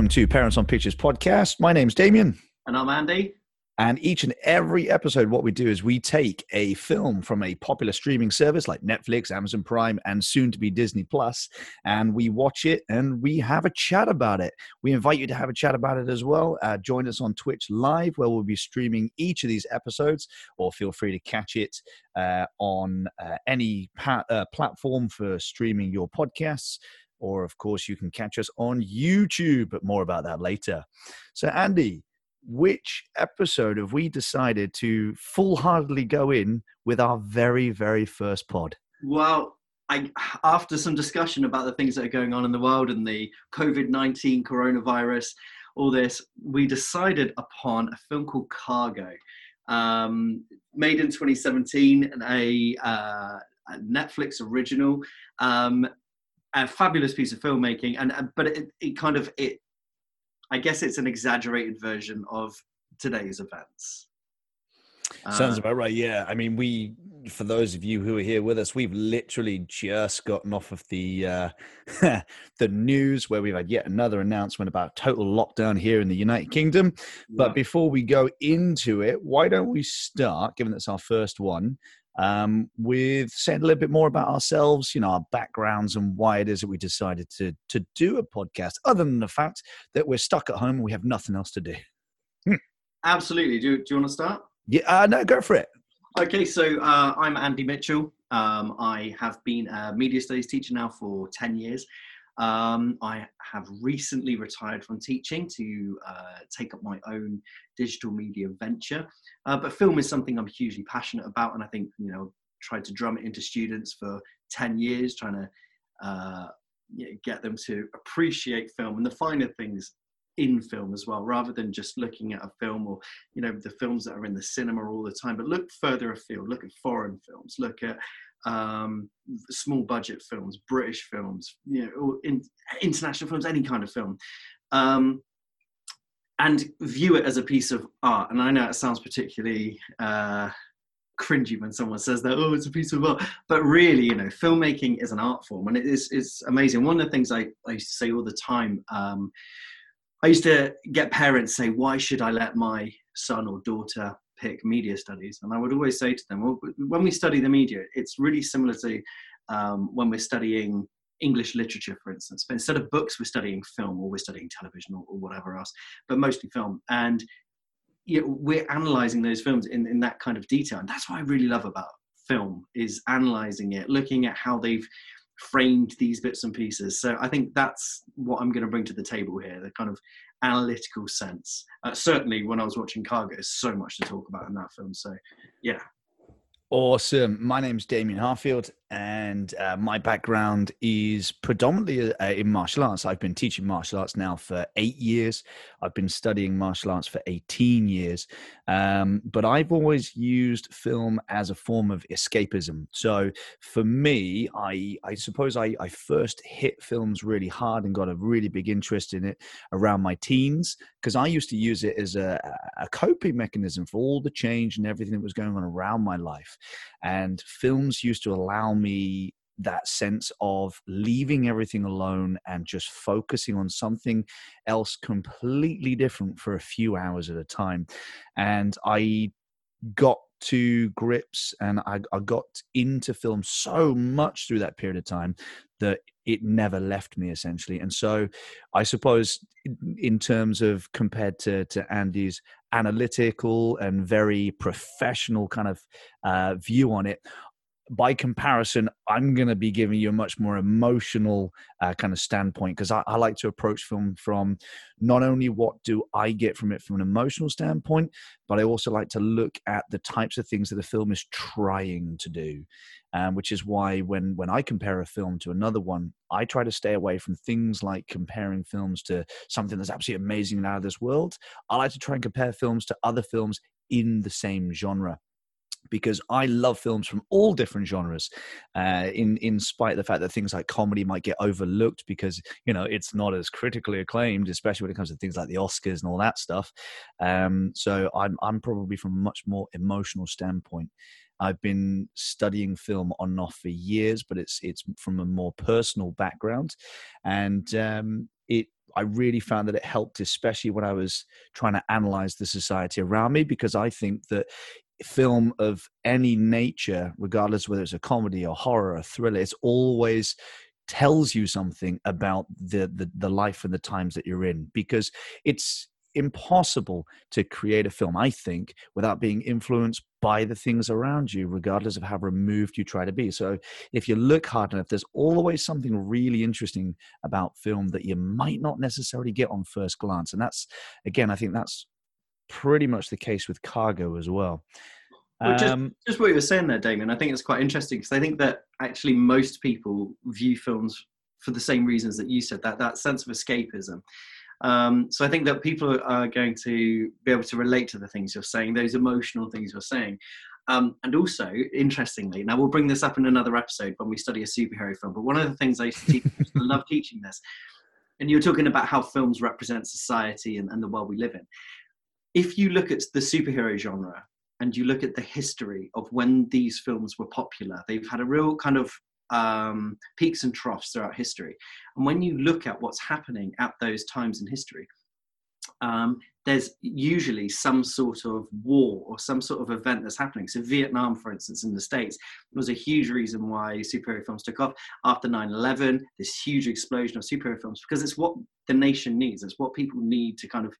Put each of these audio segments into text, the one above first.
Welcome to Parents on Pictures podcast. My name's Damien. And I'm Andy. And each and every episode, what we do is we take a film from a popular streaming service like Netflix, Amazon Prime, and soon to be Disney Plus, and we watch it and we have a chat about it. We invite you to have a chat about it as well. Uh, join us on Twitch Live, where we'll be streaming each of these episodes, or feel free to catch it uh, on uh, any pa- uh, platform for streaming your podcasts or of course you can catch us on YouTube, but more about that later. So, Andy, which episode have we decided to full heartedly go in with our very, very first pod? Well, I, after some discussion about the things that are going on in the world and the COVID 19 coronavirus, all this, we decided upon a film called Cargo, um, made in 2017, a, uh, Netflix original. Um, a fabulous piece of filmmaking, and but it, it kind of it I guess it's an exaggerated version of today's events. Sounds uh, about right. Yeah. I mean, we, for those of you who are here with us, we've literally just gotten off of the uh, the news where we've had yet another announcement about total lockdown here in the United Kingdom. But before we go into it, why don't we start, given that's our first one, um, with saying a little bit more about ourselves, you know, our backgrounds and why it is that we decided to to do a podcast, other than the fact that we're stuck at home and we have nothing else to do. Hmm. Absolutely. Do, do you want to start? Yeah, uh, no, go for it. Okay, so uh, I'm Andy Mitchell. Um, I have been a media studies teacher now for 10 years. Um, I have recently retired from teaching to uh, take up my own digital media venture. Uh, but film is something I'm hugely passionate about, and I think you know tried to drum it into students for 10 years, trying to uh, get them to appreciate film and the finer things in film as well, rather than just looking at a film or you know the films that are in the cinema all the time. But look further afield, look at foreign films, look at um, small budget films, British films, you know, in, international films, any kind of film, um, and view it as a piece of art. And I know it sounds particularly uh, cringy when someone says that, oh, it's a piece of art. But really, you know, filmmaking is an art form, and it is is amazing. One of the things I, I used to say all the time. Um, I used to get parents say, "Why should I let my son or daughter pick media studies. And I would always say to them, well, when we study the media, it's really similar to um, when we're studying English literature, for instance. But instead of books, we're studying film or we're studying television or, or whatever else, but mostly film. And you know, we're analyzing those films in, in that kind of detail. And that's what I really love about film is analyzing it, looking at how they've framed these bits and pieces. So I think that's what I'm going to bring to the table here, the kind of analytical sense. Uh, certainly, when I was watching Cargo, there's so much to talk about in that film. So, yeah. Awesome. My name's Damien Harfield, and uh, my background is predominantly uh, in martial arts. I've been teaching martial arts now for eight years. I've been studying martial arts for 18 years. Um, but I've always used film as a form of escapism. So for me, I, I suppose I, I first hit films really hard and got a really big interest in it around my teens because I used to use it as a, a coping mechanism for all the change and everything that was going on around my life. And films used to allow me that sense of leaving everything alone and just focusing on something else completely different for a few hours at a time. And I got to grips and I, I, got into film so much through that period of time that it never left me essentially and so i suppose in terms of compared to to andy's analytical and very professional kind of uh, view on it by comparison, I'm going to be giving you a much more emotional uh, kind of standpoint because I, I, like to approach film from not only what do I get from it from an emotional standpoint, but I also like to look at the types of things that the film is trying to do, um, which is why when when I compare a film to another one, I try to stay away from things like comparing films to something that's absolutely amazing and out of this world. I like to try and compare films to other films in the same genre because I love films from all different genres. Uh, in in spite of the fact that things like comedy might get overlooked because you know it's not as critically acclaimed, especially when it comes to things like the Oscars and all that stuff. Um, so I'm I'm probably from a much more emotional standpoint. I've been studying film on and off for years, but it's it's from a more personal background, and um, it I really found that it helped, especially when I was trying to analyze the society around me, because I think that film of any nature, regardless whether it's a comedy or horror or thriller, it's always tells you something about the, the the life and the times that you're in because it's impossible to create a film i think without being influenced by the things around you regardless of how removed you try to be. So if you look hard enough there's always something really interesting about film that you might not necessarily get on first glance and that's again i think that's pretty much the case with cargo as well well, just, um, just what you were saying there, Damien, I think it's quite interesting because I think that actually most people view films for the same reasons that you said that that sense of escapism. Um, so I think that people are going to be able to relate to the things you're saying, those emotional things you're saying. Um, and also, interestingly, now we'll bring this up in another episode when we study a superhero film. But one of the things I used to teach, I love teaching this, and you were talking about how films represent society and, and the world we live in. If you look at the superhero genre and you look at the history of when these films were popular, they've had a real kind of um, peaks and troughs throughout history. And when you look at what's happening at those times in history, um, there's usually some sort of war or some sort of event that's happening. So, Vietnam, for instance, in the States, was a huge reason why superhero films took off after 9 11, this huge explosion of superhero films, because it's what the nation needs, it's what people need to kind of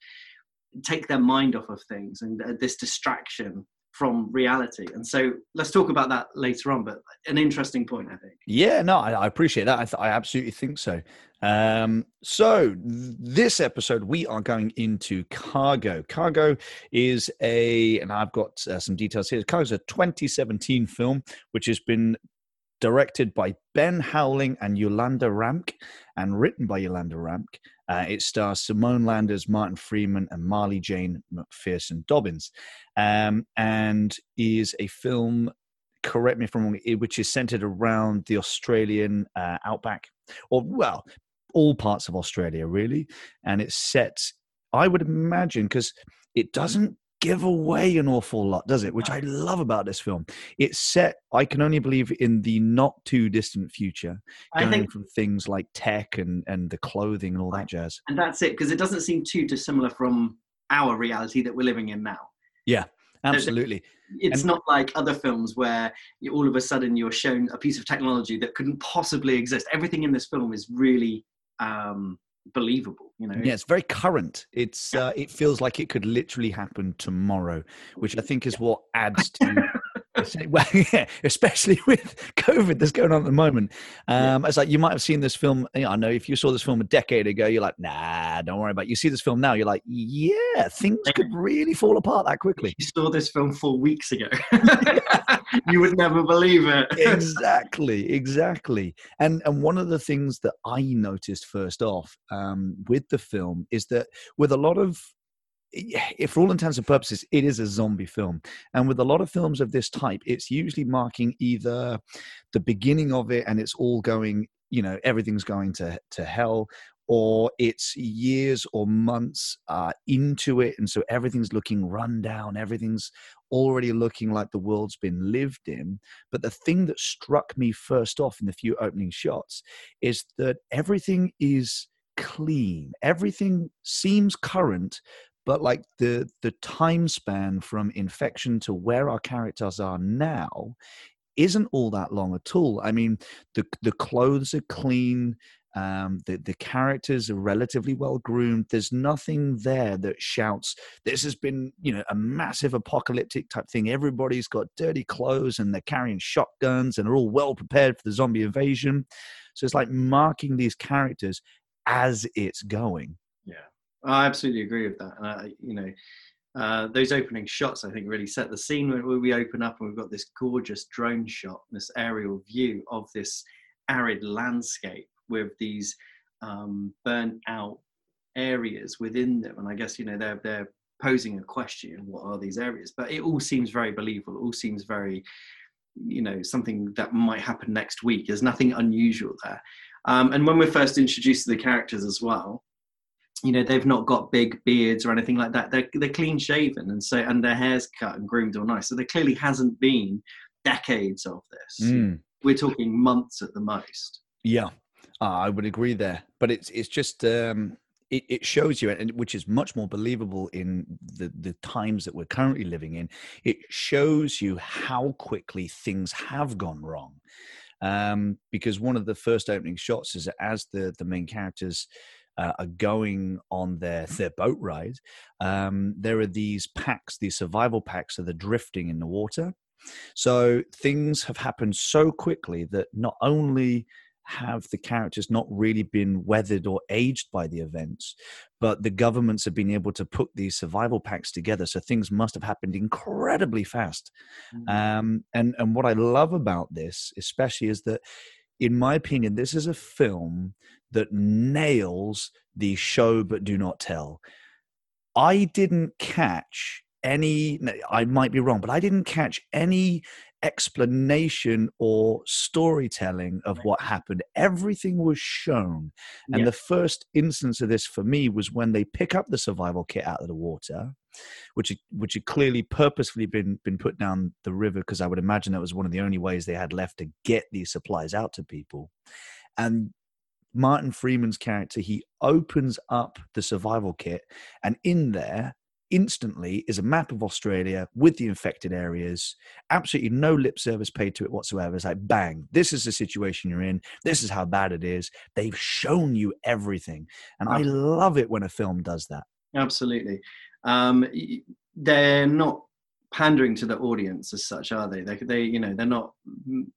take their mind off of things and uh, this distraction from reality. And so let's talk about that later on, but an interesting point, I think. Yeah, no, I, I appreciate that. I, th- I, absolutely think so. Um, so this episode, we are going into Cargo. Cargo is a, and I've got uh, some details here. Cargo is a 2017 film, which has been directed by Ben Howling and Yolanda Ramke, and written by Yolanda Ramke. Uh, it stars Simone Landers, Martin Freeman, and Marlee Jane McPherson Dobbins, um, and is a film. Correct me if I'm wrong. Which is centered around the Australian uh, outback, or well, all parts of Australia really, and it's set. I would imagine because it doesn't give away an awful lot, does it? Which I love about this film. It's set, I can only believe, in the not too distant future, going think, from things like tech and, and the clothing and all that jazz. And that's it, because it doesn't seem too dissimilar from our reality that we're living in now. Yeah, absolutely. It's and, not like other films where you, all of a sudden you're shown a piece of technology that couldn't possibly exist. Everything in this film is really um, believable you know? Yeah it's very current. It's uh, it feels like it could literally happen tomorrow which i think is what adds to well, yeah, especially with COVID that's going on at the moment. Um, yeah. It's like you might have seen this film. You know, I know if you saw this film a decade ago, you're like, nah, don't worry about it. You see this film now, you're like, yeah, things could really fall apart that quickly. You saw this film four weeks ago. you would never believe it. exactly, exactly. And and one of the things that I noticed first off um, with the film is that with a lot of if for all intents and purposes, it is a zombie film. And with a lot of films of this type, it's usually marking either the beginning of it and it's all going, you know, everything's going to, to hell, or it's years or months uh, into it. And so everything's looking run down, everything's already looking like the world's been lived in. But the thing that struck me first off in the few opening shots is that everything is clean, everything seems current, but like the the time span from infection to where our characters are now isn't all that long at all i mean the the clothes are clean um, the the characters are relatively well groomed. There's nothing there that shouts, "This has been, you know, a massive apocalyptic type thing." Everybody's got dirty clothes and they're carrying shotguns and are all well prepared for the zombie invasion. So it's like marking these characters as it's going. I absolutely agree with that. And you know, uh, those opening shots I think really set the scene we open up and we've got this gorgeous drone shot, this aerial view of this arid landscape with these um, burnt out areas within them. And I guess you know they're they're posing a question: what are these areas? But it all seems very believable. It all seems very you know something that might happen next week. There's nothing unusual there. Um, and when we're first introduced to the characters as well, you know they've not got big beards or anything like that they're, they're clean shaven and so and their hair's cut and groomed all nice so there clearly hasn't been decades of this mm. we're talking months at the most yeah uh, i would agree there but it's it's just um it, it shows you, and which is much more believable in the the times that we're currently living in. It shows you how quickly things have gone wrong. Um, because one of the first opening shots is as the the main characters uh, are going on their their boat ride, um, there are these packs, these survival packs, that are drifting in the water. So things have happened so quickly that not only have the characters not really been weathered or aged by the events, but the governments have been able to put these survival packs together. So things must have happened incredibly fast. Mm-hmm. Um, and and what I love about this, especially, is that, in my opinion, this is a film that nails the show but do not tell. I didn't catch any i might be wrong but i didn't catch any explanation or storytelling of what happened. Everything was shown. And yeah. the first instance of this for me was when they pick up the survival kit out of the water, which which had clearly purposefully been been put down the river because I would imagine that was one of the only ways they had left to get these supplies out to people. And Martin Freeman's character, he opens up the survival kit, and in there instantly is a map of Australia with the infected areas. Absolutely no lip service paid to it whatsoever. It's like, bang, this is the situation you're in. This is how bad it is. They've shown you everything. And I love it when a film does that. Absolutely. Um, they're not pandering to the audience as such, are they? They, they you know, they're not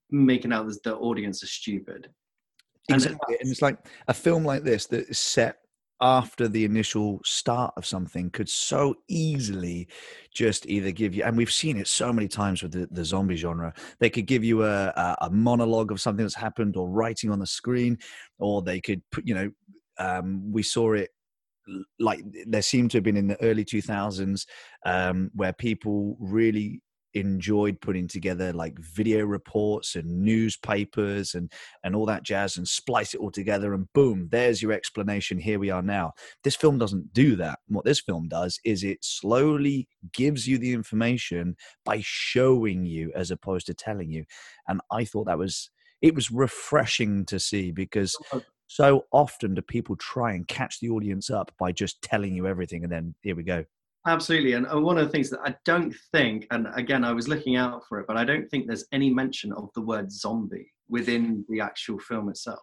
making out that the audience is stupid. Exactly. And it's like a film like this that is set after the initial start of something could so easily just either give you and we've seen it so many times with the, the zombie genre they could give you a, a, a, monologue of something that's happened or writing on the screen or they could put you know um, we saw it like there seemed to have been in the early 2000s um, where people really enjoyed putting together like video reports and newspapers and and all that jazz and splice it all together and boom there's your explanation here we are now. This film doesn't do that. What this film does is it slowly gives you the information by showing you as opposed to telling you. And i thought that was it was refreshing to see because so uh often do people try and catch the audience up by just telling you everything and then here we go Absolutely. And one of the things that I don't think, and again, I was looking out for it, but I don't think there's any mention of the word zombie within the actual film itself.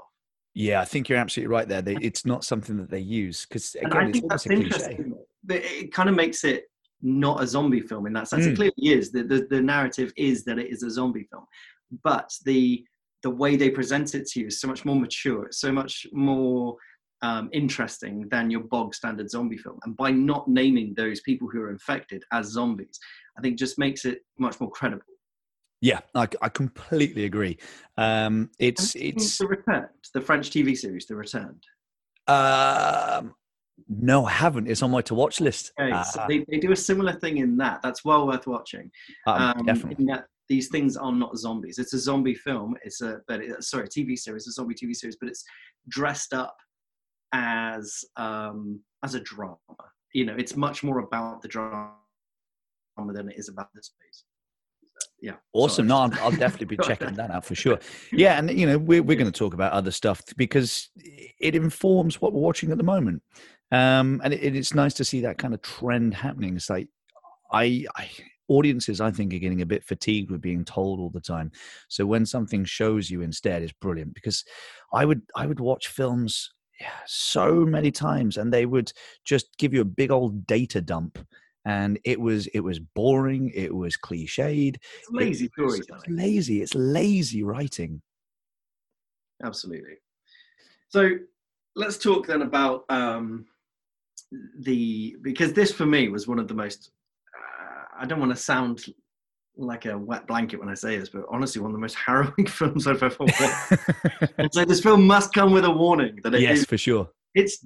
Yeah, I think you're absolutely right there. They, it's not something that they use because, again, it's almost a cliche. It kind of makes it not a zombie film in that sense. Mm. It clearly is. The, the, the narrative is that it is a zombie film. But the the way they present it to you is so much more mature, so much more um, interesting than your bog standard zombie film. And by not naming those people who are infected as zombies, I think just makes it much more credible. Yeah, I, I completely agree. Um, it's it's the returned, the French TV series, The Returned. Um, no, I haven't. It's on my to watch list. Okay, uh, so they, they do a similar thing in that. That's well worth watching. Um, um, definitely. these things are not zombies. It's a zombie film. It's a but it, sorry, TV series, a zombie TV series, but it's dressed up as um, as a drama. You know, it's much more about the drama than it is about the space. Yeah. Awesome. No, I'll, I'll definitely be checking that out for sure. Yeah. And, you know, we're, we're going to talk about other stuff because it informs what we're watching at the moment. Um, and it, it's nice to see that kind of trend happening. It's like, I, I, audiences, I think, are getting a bit fatigued with being told all the time. So when something shows you instead is brilliant because I would, I would watch films so many times, and they would just give you a big old data dump, and it was it was boring, it was cliched, it's lazy it storytelling, lazy. It's lazy writing. Absolutely. So let's talk then about um, the because this for me was one of the most. Uh, I don't want to sound like a wet blanket when I say this, but honestly, one of the most harrowing films I've ever watched. and so this film must come with a warning that it yes, is, for sure. It's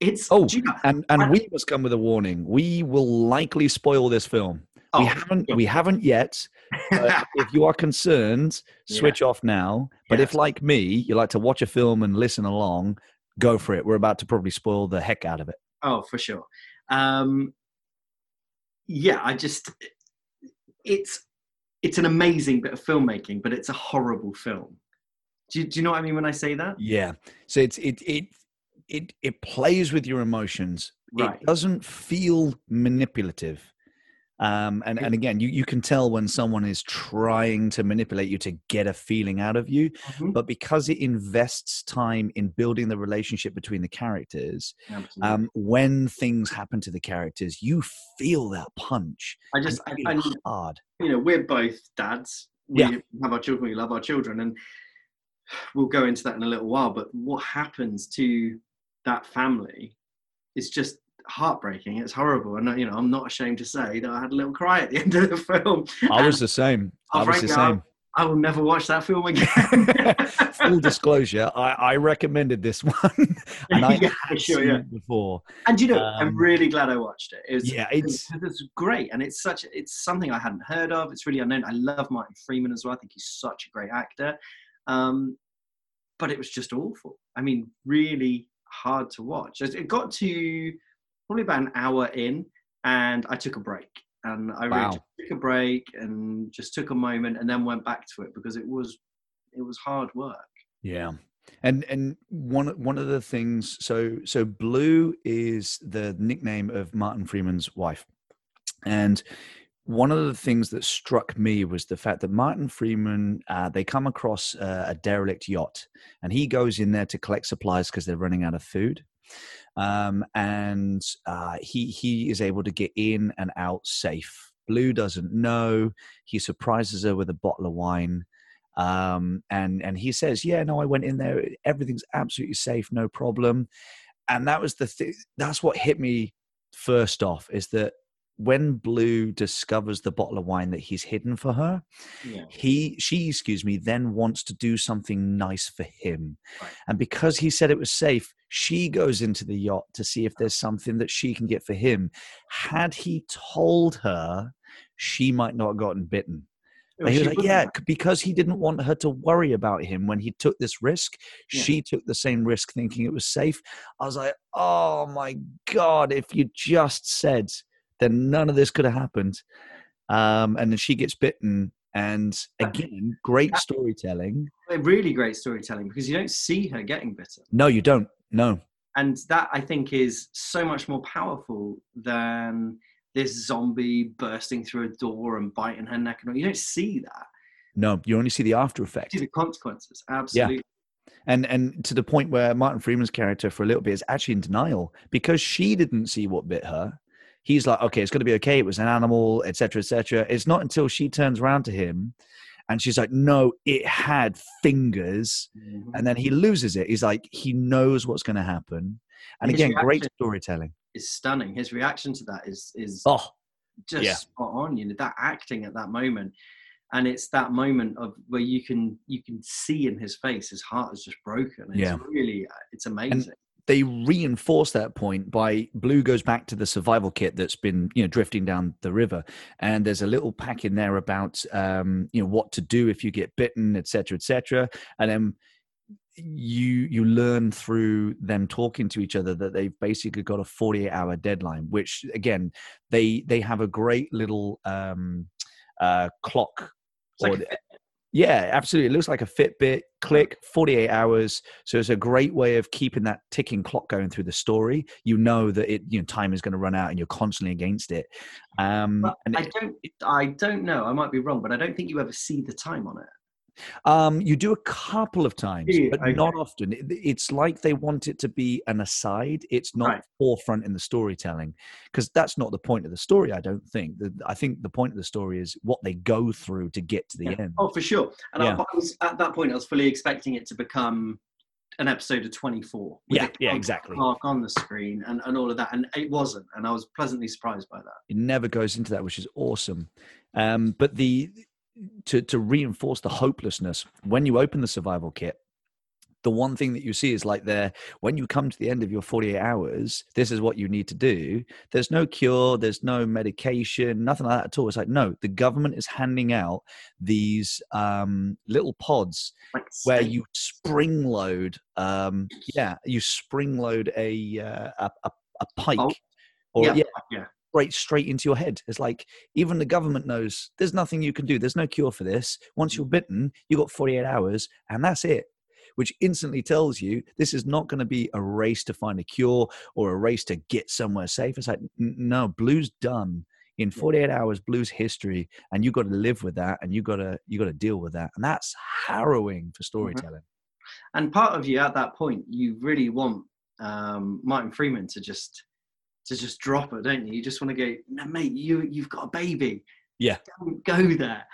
it's oh, you know, and and I, we must come with a warning. We will likely spoil this film. Oh, we haven't we haven't yet. if you are concerned, switch yeah. off now. But yes. if, like me, you like to watch a film and listen along, go for it. We're about to probably spoil the heck out of it. Oh, for sure. Um, yeah, I just it's it's an amazing bit of filmmaking, but it's a horrible film. Do you, do you know what I mean when I say that? Yeah. So it's it it it it plays with your emotions. Right. It doesn't feel manipulative. Um, and, and again, you, you can tell when someone is trying to manipulate you to get a feeling out of you, Mhm. but because it invests time in building the relationship between the characters, um, when things happen to the characters, you feel that punch. I just, I, and, hard. you know, we're both dads. We Yeah. have our children. We love our children, and we'll go into that in a little while. But what happens to that family is just heartbreaking. It's horrible, and you know, I'm not ashamed to say that I had a little cry at the end of the film. I was the same. Oh, I was the same. I will never watch that film again. Full disclosure, I, I recommended this one, and I Yeah, sure, seen yeah. it before. and you know, Um, I'm really glad I watched it. It was, Yeah, it's it was great, and it's such it's something I hadn't heard of. It's really unknown. I love Martin Freeman as well. I think he's such a great actor. Um, but it was just awful. I mean, really hard to watch. It got to probably about an hour in, and I took a break. And I Wow. just took a break and just took a moment, and then went back to it because it was it was hard work. Yeah. And and one one of the things so so Blue is the nickname of Martin Freeman's wife. And one of the things that struck me was the fact that Martin Freeman, uh, they come across uh, a derelict yacht, and he goes in there to collect supplies because they're running out of food. Um, and uh, he he is able to get in and out safe. Blue doesn't know. He surprises her with a bottle of wine um, and and he says, "Yeah, no, I went in there. Everything's absolutely safe, no problem." And that was the thing. That's what hit me first off is that when Blue discovers the bottle of wine that he's hidden for her, Yeah. he she excuse me then wants to do something nice for him Right. and because he said it was safe she goes into the yacht to see if there's something that she can get for him had he told her she might not have gotten bitten but he was like, yeah, because he didn't want her to worry about him when he took this risk. Yeah. She took the same risk thinking it was safe. I was like, oh my God, if you just said, then none of this could have happened. Um, and then she gets bitten. And again, great storytelling. really great storytelling because you don't see her getting bitten. No, you don't. No. and that I think is so much more powerful than this zombie bursting through a door and biting her neck. And all. you don't see that. No, you only see the after effect. See the consequences. Absolutely. and and to the point where Martin Freeman's character for a little bit is actually in denial because she didn't see what bit her. He's like, okay, it's going to be okay. It was an animal, etc., etc. It's not until she turns around to him, and she's like, no, it had fingers, Mhm. and then he loses it. He's like, he knows what's going to happen, and His again, great storytelling. Is stunning. His reaction to that is is Oh, just yeah. spot on. You know that acting at that moment, and it's that moment of where you can you can see in his face his heart is just broken. It's Yeah. really it's amazing. They reinforce that point by blue goes back to the survival kit that's been you know drifting down the river. And there's a little pack in there about um you know what to do if you get bitten etc etc and then you you learn through them talking to each other that they've basically got a 48 hour deadline which again they they have a great little um uh clock. It's like or a the- yeah, absolutely. It looks like a Fitbit. Click, 48 hours. So it's a great way of keeping that ticking clock going through the story. You know that it, you know, time is going to run out, and you're constantly against it. Um, and I it, don't I don't know. I might be wrong, but I don't think you ever see the time on it. Um, you do a couple of times, Yeah, but okay. not often. It's like they want it to be an aside. It's not Right. forefront in the storytelling because that's not the point of the story. I don't think. The, I think the point of the story is what they go through to get to the Yeah. end. Oh, for sure. And Yeah. I, I was at that point, I was fully expecting it to become an episode of 24. with Yeah, yeah, exactly. Clock on the screen and, and all of that. And it wasn't. And I was pleasantly surprised by that. it never goes into that which is awesome um, but the to to reinforce the hopelessness. When you open the survival kit the one thing that you see is like there when you come to the end of your 48 hours this is what you need to do. There's no cure there's no medication nothing like that at all. It's like no the government is handing out these um, little pods where you spring load um yeah you spring load a uh, a, a, a pike Oh, or yeah, yeah yeah. Straight straight into your head. It's like even the government knows there's nothing you can do. There's no cure for this. Once you're bitten, you got 48 hours, and that's it. which instantly tells you this is not going to be a race to find a cure or a race to get somewhere safe. It's like, no, blue's done in 48 hours blues history and you've got to live with that and you got to you got to deal with that and that's harrowing for mm-hmm. storytelling mm-hmm. and part of you at that point you really want um, martin freeman to just to just drop it don't you you just want to go no, mate you you've got a baby yeah Don't go there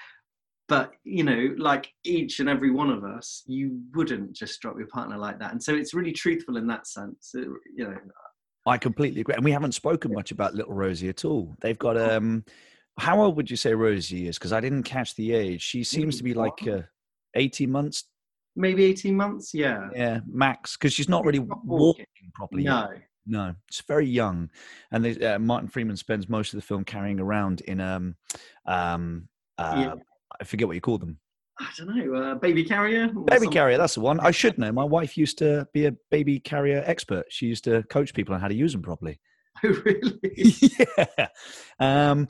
but you know like each and every one of us you wouldn't just drop your partner like that and so it's really truthful in that sense it, you know I completely agree. And we haven't spoken much about little Rosie at all. They've got oh. um how old would you say Rosie is? Because I didn't catch the age. She seems to be like uh, 18 months. Maybe 18 months, yeah. Yeah, max. Because she's not really not walking properly. No. Yet. No, it's very young. And they, uh, Martin Freeman spends most of the film carrying around in um um uh, yeah. I forget what you call them. I don't know, uh, baby carrier. Baby something. carrier, that's the one. I should know. My wife used to be a baby carrier expert. She used to coach people on how to use them properly. Oh, really? yeah. Um,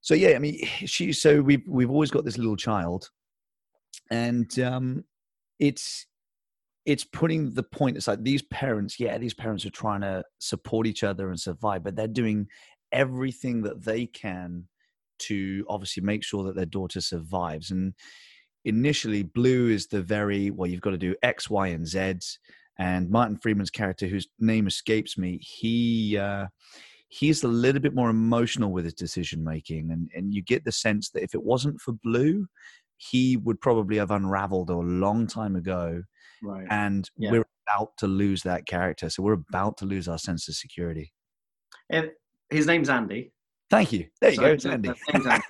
so yeah, I mean, she. So we've we've always got this little child, and um, it's it's putting the point. It's like these parents. Yeah, these parents are trying to support each other and survive, but they're doing everything that they can to obviously make sure that their daughter survives and initially blue is the very well you've got to do x y and z's and martin freeman's character whose name escapes me he uh, he's a little bit more emotional with his decision making and and you get the sense that if it wasn't for blue he would probably have unraveled a long time ago right and yeah. we're about to lose that character so we're about to lose our sense of security and his name's andy thank you there you so, go it's andy. andy.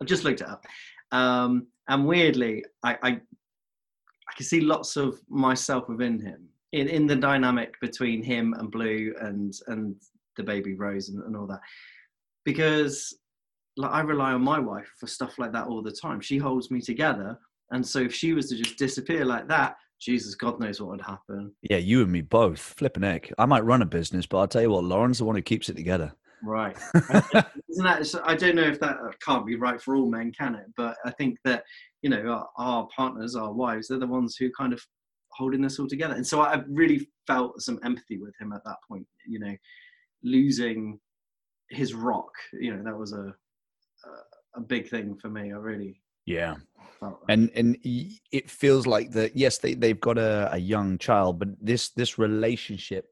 i just looked it up um, and weirdly, I, I, I can see lots of myself within him in, in the dynamic between him and Blue and and the baby Rose and, and all that. Because like I rely on my wife for stuff like that all the time. She holds me together. And so if she was to just disappear like that, Jesus, God knows what would happen. Yeah, you and me both. Flipping heck. I might run a business, but I'll tell you what, Lauren's the one who keeps it together. Right. Isn't that? I don't know if that uh, can't be right for all men, can it? But I think that you know our, our partners, our wives, they're the ones who kind of holding this all together. And so I really felt some empathy with him at that point. You know, losing his rock. You know, that was a a, a big thing for me. I really. Yeah. And and it feels like that. Yes, they they've got a, a young child, but this this relationship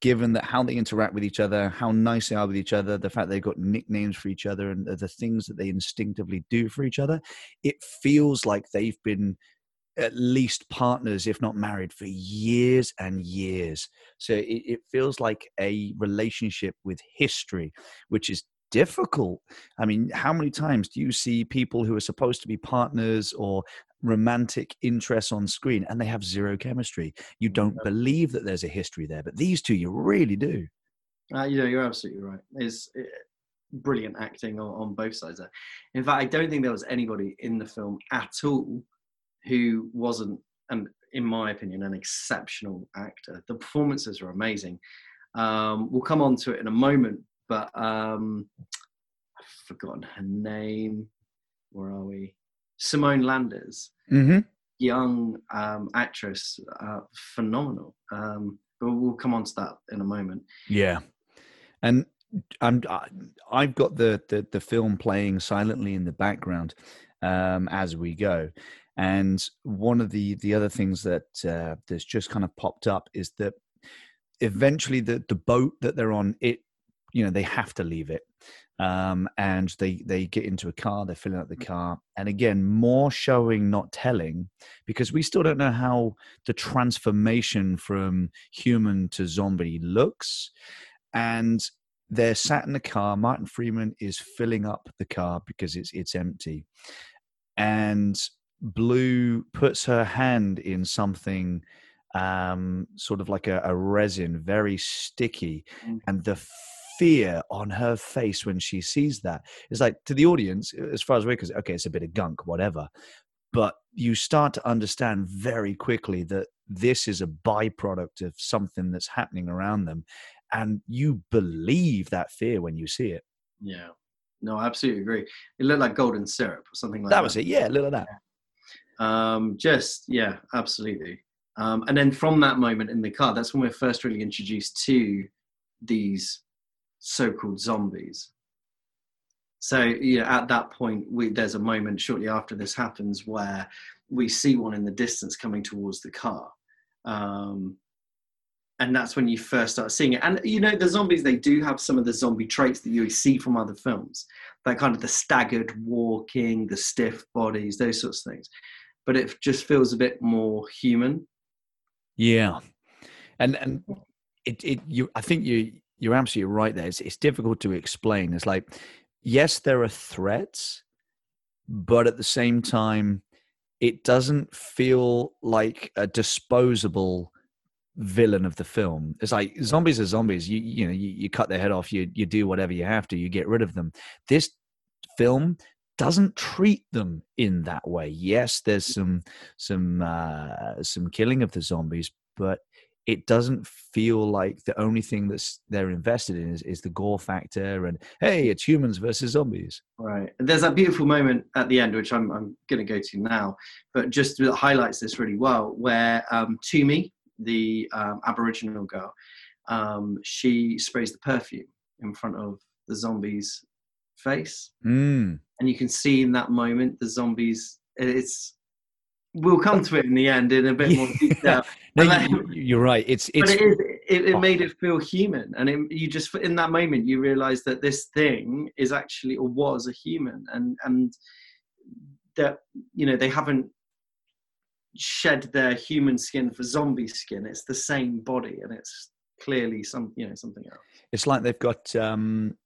given that how they interact with each other, how nice they are with each other, the fact they've got nicknames for each other, and the things that they instinctively do for each other, it feels like they've been at least partners, if not married, for years and years. So it, it feels like a relationship with history, which is difficult. I mean, how many times do you see people who are supposed to be partners or romantic interests on screen and they have zero chemistry. You don't believe that there's a history there, but these two, you really do. Uh, you know, you're absolutely right. It's it, eh, brilliant acting on, on both sides there. In fact, I don't think there was anybody in the film at all who wasn't, and in my opinion, an exceptional actor. The performances are amazing. Um, we'll come on to it in a moment, but um, I've forgotten her name. Where are we? Simone Landers, mm-hmm. young um, actress, uh, phenomenal. Um, but we'll come on to that in a moment. Yeah, and I'm I've got the the, the film playing silently in the background um, as we go. And one of the the other things that uh, that's just kind of popped up is that eventually the the boat that they're on it you know they have to leave it um, and they they get into a car they're filling up the mm. car and again more showing not telling because we still don't know how the transformation from human to zombie looks and they're sat in the car martin freeman is filling up the car because it's it's empty and blue puts her hand in something um, sort of like a, a resin very sticky mm. and the fear on her face when she sees that. It's like to the audience, as far as we're concerned, okay, it's a bit of gunk, whatever. But you start to understand very quickly that this is a byproduct of something that's happening around them. And you believe that fear when you see it. Yeah. No, I absolutely agree. It looked like golden syrup or something like that. That was it. Yeah, a little of that. Um, just, yeah, absolutely. Um, and then from that moment in the car, that's when we're first really introduced to these so-called zombies. So you know, at that point, we, there's a moment shortly after this happens where we see one in the distance coming towards the car. Um, and that's when you first start seeing it. And you know, the zombies they do have some of the zombie traits that you see from other films, that kind of the staggered walking, the stiff bodies, those sorts of things. But it just feels a bit more human. Yeah, and and it it you I think you you're absolutely right there. It's, it's difficult to explain. It's like yes, there are threats, but at the same time, it doesn't feel like a disposable villain of the film. It's like zombies are zombies. You you know you, you cut their head off. You you do whatever you have to. You get rid of them. This film doesn't treat them in that way. Yes, there's some some uh, some killing of the zombies, but it doesn't feel like the only thing that's they're invested in is, is the gore factor and hey it's humans versus zombies. Right. And there's that beautiful moment at the end which i'm, I'm going to go to now but just highlights this really well where um, Thoomi, the um, aboriginal girl um, she sprays the perfume in front of the zombies face. Mm. and you can see in that moment the zombies it's we'll come to it in the end in a bit more detail. no, you, are right. It's it's. But it, is, it, it made it feel human, and it, you just in that moment you realize that this thing is actually or was a human, and and that you know they haven't shed their human skin for zombie skin. It's the same body, and it's clearly some you know something else. It's like they've got um,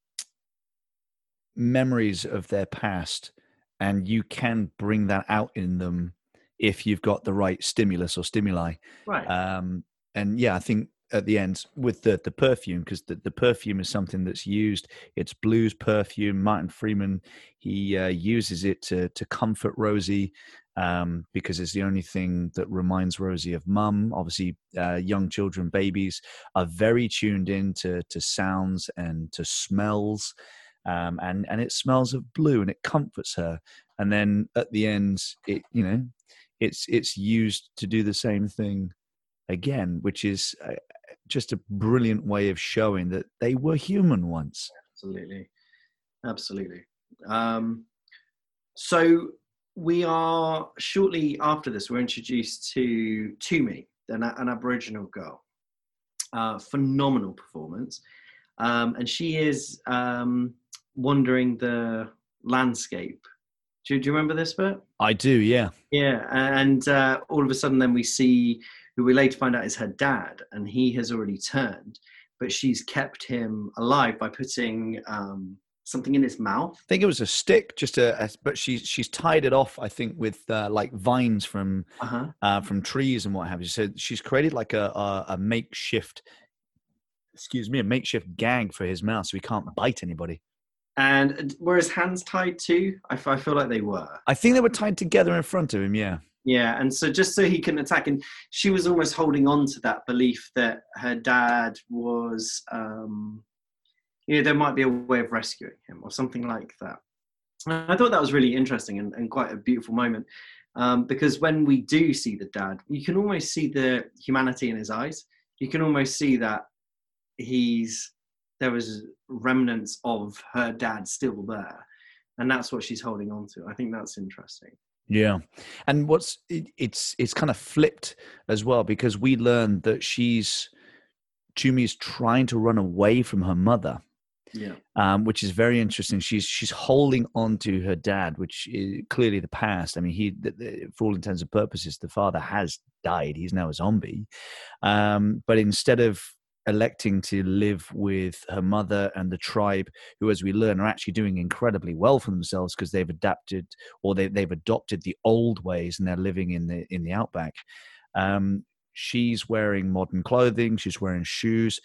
memories of their past, and you can bring that out in them if you've got the right stimulus or stimuli. Right. Um, and yeah, I think at the end with the the perfume because the, the perfume is something that's used. It's blues perfume. Martin Freeman he uh, uses it to to comfort Rosie um, because it's the only thing that reminds Rosie of mum. Obviously, uh, young children, babies are very tuned in to to sounds and to smells. Um, and and it smells of blue and it comforts her and then at the end it you know it's it's used to do the same thing again, which is uh, just a brilliant way of showing that they were human once. Absolutely, absolutely. Um, so we are shortly after this. We're introduced to Thoomi, an, an Aboriginal girl. Uh, phenomenal performance, um, and she is um, wandering the landscape do, do you remember this bit? I do, yeah. Yeah, and uh, all of a sudden, then we see who we later find out is her dad, and he has already turned, but she's kept him alive by putting um, something in his mouth. I think it was a stick, just a, a but she's she's tied it off. I think with uh, like vines from uh-huh. uh, from trees and what have you. So she's created like a, a, a makeshift, excuse me, a makeshift gag for his mouth, so he can't bite anybody. And were his hands tied too? I, I feel like they were. I think they were tied together in front of him. Yeah. Yeah, and so just so he can attack, and she was almost holding on to that belief that her dad was, um, you know, there might be a way of rescuing him or something like that. And I thought that was really interesting and, and quite a beautiful moment um, because when we do see the dad, you can almost see the humanity in his eyes. You can almost see that he's there was remnants of her dad still there and that's what she's holding on to. I think that's interesting. Yeah. And what's it, it's it's kind of flipped as well because we learned that she's Thoomi's trying to run away from her mother yeah. um, which is very interesting. She's she's holding on to her dad which is clearly the past. I mean he for all intents and purposes the father has died. He's now a zombie. Um, but instead of electing to live with her mother and the tribe, who, as we learn, are actually doing incredibly well for themselves because they've adapted or they, have adopted the old ways and they're living in the in the outback. Um, she's wearing modern clothing. She's wearing shoes.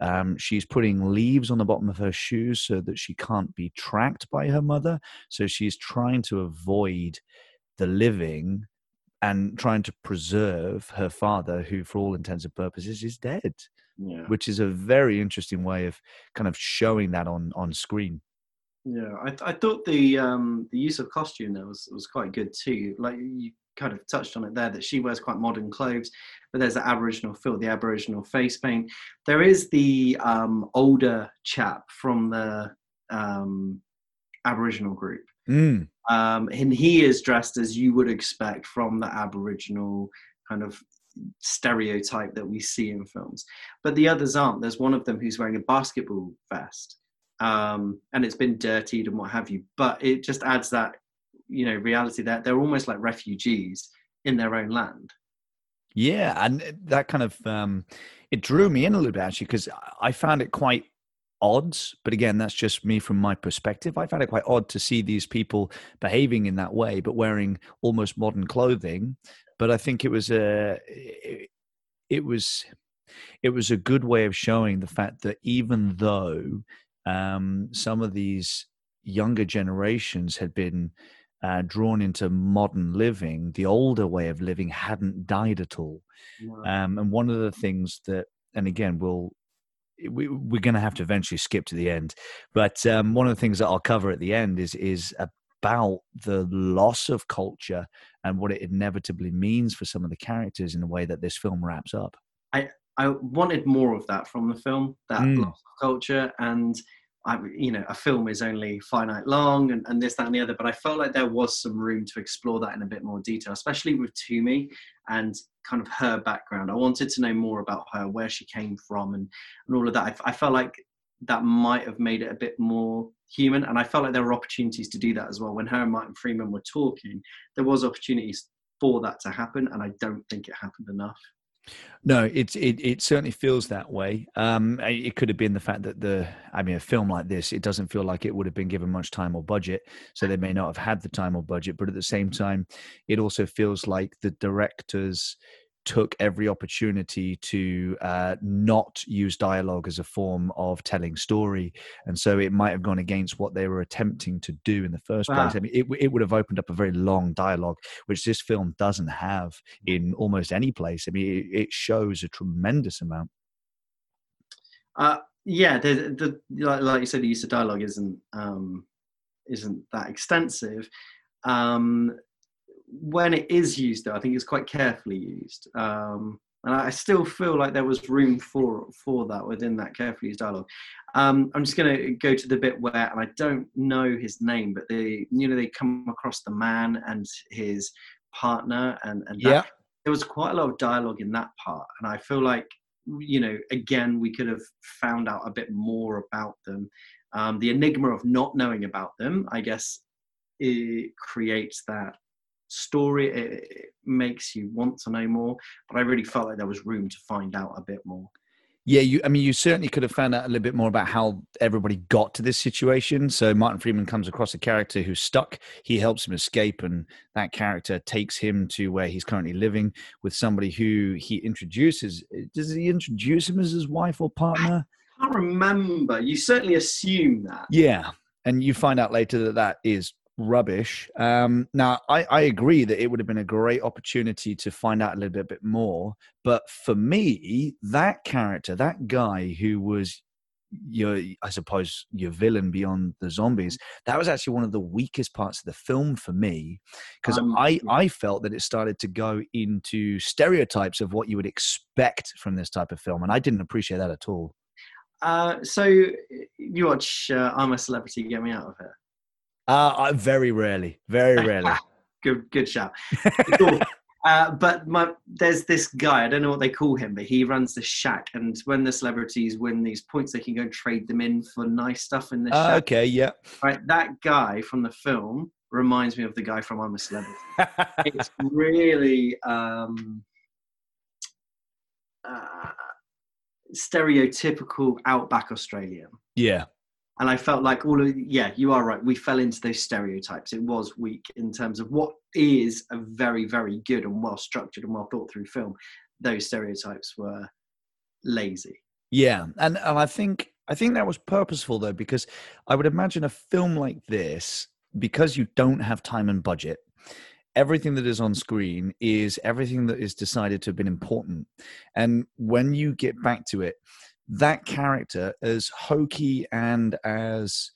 Um, she's putting leaves on the bottom of her shoes so that she can't be tracked by her mother. So she's trying to avoid the living and trying to preserve her father, who, for all intents and purposes, is dead yeah. which is a very interesting way of kind of showing that on on screen. Yeah, I, I thought the um, the use of costume there was was quite good too. Like you kind of touched on it there that she wears quite modern clothes, but there's the Aboriginal feel, the Aboriginal face paint. There is the um, older chap from the um, Aboriginal group. Mm. Um, and he is dressed as you would expect from the Aboriginal kind of stereotype that we see in films. But the others aren't. There's one of them who's wearing a basketball vest um, and it's been dirtied and what have you. But it just adds that, you know, reality that they're almost like refugees in their own land. Yeah, and that kind of um, it drew me in a little bit actually because I found it quite odd. But again, that's just me from my perspective. I found it quite odd to see these people behaving in that way, but wearing almost modern clothing. But I think it was a it, it was it was a good way of showing the fact that even though um, some of these younger generations had been uh, drawn into modern living, the older way of living hadn't died at all. Um, and one of the things that, and again, we'll we, we're going to have to eventually skip to the end, but um, one of the things that I'll cover at the end is is about the loss of culture and what it inevitably means for some of the characters in the way that this film wraps up. I I wanted more of that from the film, that mm. loss of culture and I, you know, a film is only finite long and, and this, that, and the other. But I felt like there was some room to explore that in a bit more detail, especially with Thoomi and kind of her background. I wanted to know more about her, where she came from, and, and all of that. I, I felt like that might have made it a bit more human. And I felt like there were opportunities to do that as well. When her and Martin Freeman were talking, there was opportunities for that to happen, and I don't think it happened enough. No, it, it it certainly feels that way. Um, it could have been the fact that the, I mean, a film like this, it doesn't feel like it would have been given much time or budget, so they may not have had the time or budget. But at the same time, it also feels like the directors took every opportunity to uh, not use dialogue as a form of telling story, and so it might have gone against what they were attempting to do in the first wow. place. I mean, it, it would have opened up a very long dialogue, which this film doesn't have in almost any place. I mean, it, it shows a tremendous amount. Uh, yeah, the, the like, like, you said, the use of dialogue isn't um, isn't that extensive. Um, when it is used, though, I think it's quite carefully used. Um, and I still feel like there was room for for that within that carefully used dialogue. Um, I'm just going to go to the bit where, and I don't know his name, but they, you know, they come across the man and his partner, and and that, yeah. there was quite a lot of dialogue in that part, and I feel like, you know, again, we could have found out a bit more about them. Um, the enigma of not knowing about them, I guess, it creates that story it, makes you want to know more but i really felt like there was room to find out a bit more. Yeah you i mean you certainly could have found out a little bit more about how everybody got to this situation. So martin freeman comes across a character who's stuck. He helps him escape and that character takes him to where he's currently living with somebody who he introduces does he introduce him as his wife or partner? I can't remember. You certainly assume that. Yeah and you find out later that that is rubbish. Um, now, I, I agree that it would have been a great opportunity to find out a little bit, bit more. But for me, that character, that guy who was your, I suppose, your villain beyond the zombies, that was actually one of the weakest parts of the film for me because um, I, I felt that it started to go into stereotypes of what you would expect from this type of film, and I didn't appreciate that at all. Uh, so you watch uh, I'm a Celebrity, Get Me Out of Here? Uh, very rarely, very rarely. good, good shout. cool. Uh, but my, there's this guy, I don't know what they call him, but he runs the shack. And when the celebrities win these points, they can go trade them in for nice stuff in the uh, shack. Okay, yeah. Right, that guy from the film reminds me of the guy from I'm a Celebrity. it's really um, uh, stereotypical outback Australian. Yeah and I felt like all of yeah, you are right. We fell into those stereotypes. It was weak in terms of what is a very very good and well structured and well thought through film. Those stereotypes were lazy. Yeah, and and I think I think that was purposeful though because I would imagine a film like this because you don't have time and budget everything that is on screen is everything that is decided to have been important and when you get back to it that character as hokey and as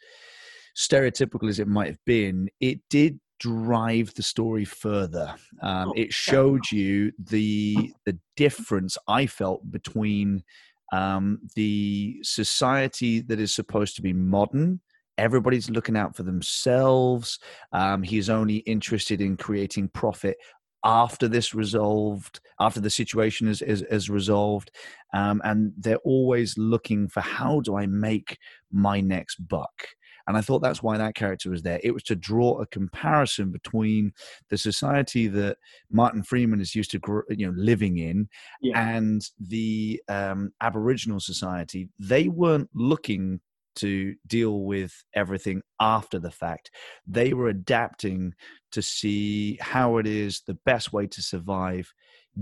stereotypical as it might have been, it did drive the story further. Um, oh, it showed you the the difference I felt between um, the society that is supposed to be modern. Everybody's looking out for themselves. Um, he's only interested in creating profit after this resolved, after the situation is is, is resolved, um, and they're always looking for how do I make my next buck. And I thought that's why that character was there. It was to draw a comparison between the society that Martin Freeman is used to, you know, living in, yeah. and the um, Aboriginal society. They weren't looking to deal with everything after the fact. They were adapting to see how it is the best way to survive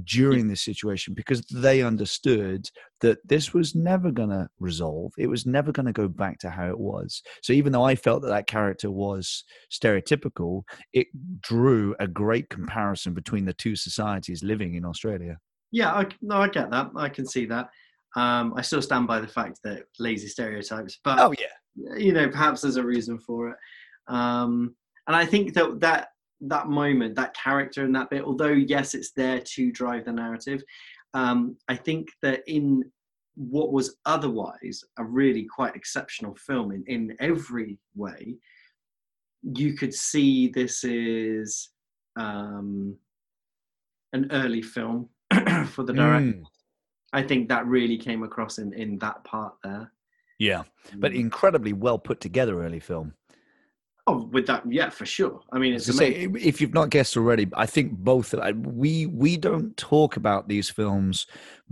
during this situation because they understood that this was never going to resolve. It was never going to go back to how it was. So even though I felt that that character was stereotypical, it drew a great comparison between the two societies living in Australia. Yeah, I, no, I get that. I can see that. Um, I still stand by the fact that lazy stereotypes, but oh yeah, you know, perhaps there's a reason for it. Um, and I think that that that moment, that character and that bit, although yes, it's there to drive the narrative, um, I think that in what was otherwise a really quite exceptional film in, in every way, you could see this is um, an early film for the director. Mm. I think that really came across in, in that part there. Yeah, but mm. incredibly well put together early film. Oh, with that, yeah, for sure. I mean, it's to say if you've not guessed already, I think both. We we don't talk about these films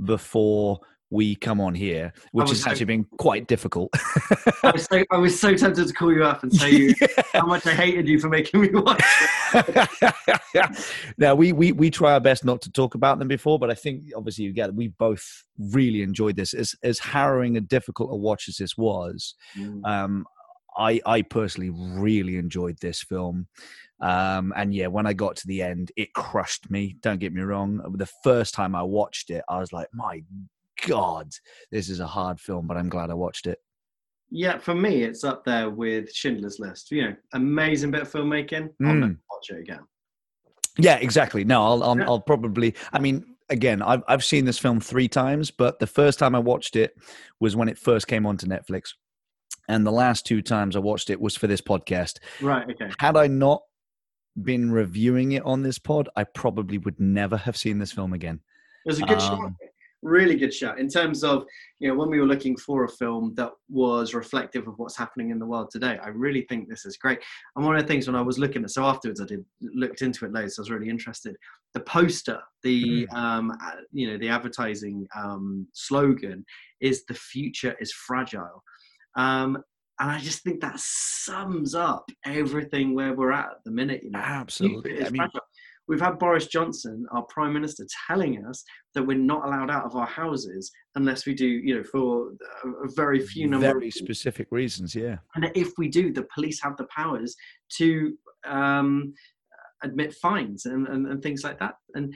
before we come on here, which has so, actually been quite difficult. I, was so, I, was so, tempted to call you up and tell you yeah. how much I hated you for making me watch. now we, we we try our best not to talk about them before, but I think obviously you get we both really enjoyed this. As as harrowing and difficult a watch as this was, mm. um, I, I personally really enjoyed this film. Um, and yeah, when I got to the end, it crushed me. Don't get me wrong. The first time I watched it, I was like, my God, this is a hard film, but I'm glad I watched it. Yeah, for me, it's up there with Schindler's List. You know, amazing bit of filmmaking. I'll mm. watch it again. Yeah, exactly. No, I'll, I'll, yeah. I'll probably. I mean, again, I've I've seen this film three times, but the first time I watched it was when it first came onto Netflix and the last two times I watched it was for this podcast. Right. Okay. Had I not been reviewing it on this pod, I probably would never have seen this film again. It was a good um, shot. Really good shot in terms of you know when we were looking for a film that was reflective of what's happening in the world today. I really think this is great. And one of the things when I was looking at so afterwards I did looked into it loads. So I was really interested. The poster, the mm. um, you know the advertising um, slogan is "the future is fragile." Um, and I just think that sums up everything where we're at at the minute. You know, absolutely. I mean, we've had Boris Johnson, our prime minister, telling us that we're not allowed out of our houses unless we do, you know, for a very few number very of specific reasons. Yeah, and if we do, the police have the powers to um, admit fines and, and, and things like that. And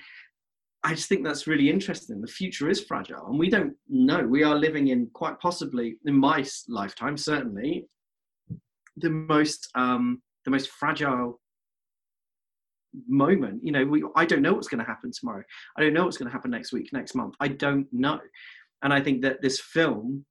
I just think that's really interesting. The future is fragile, and we don't know. We are living in quite possibly, in my lifetime, certainly, the most um, the most fragile moment. You know, we I don't know what's going to happen tomorrow. I don't know what's going to happen next week, next month. I don't know, and I think that this film,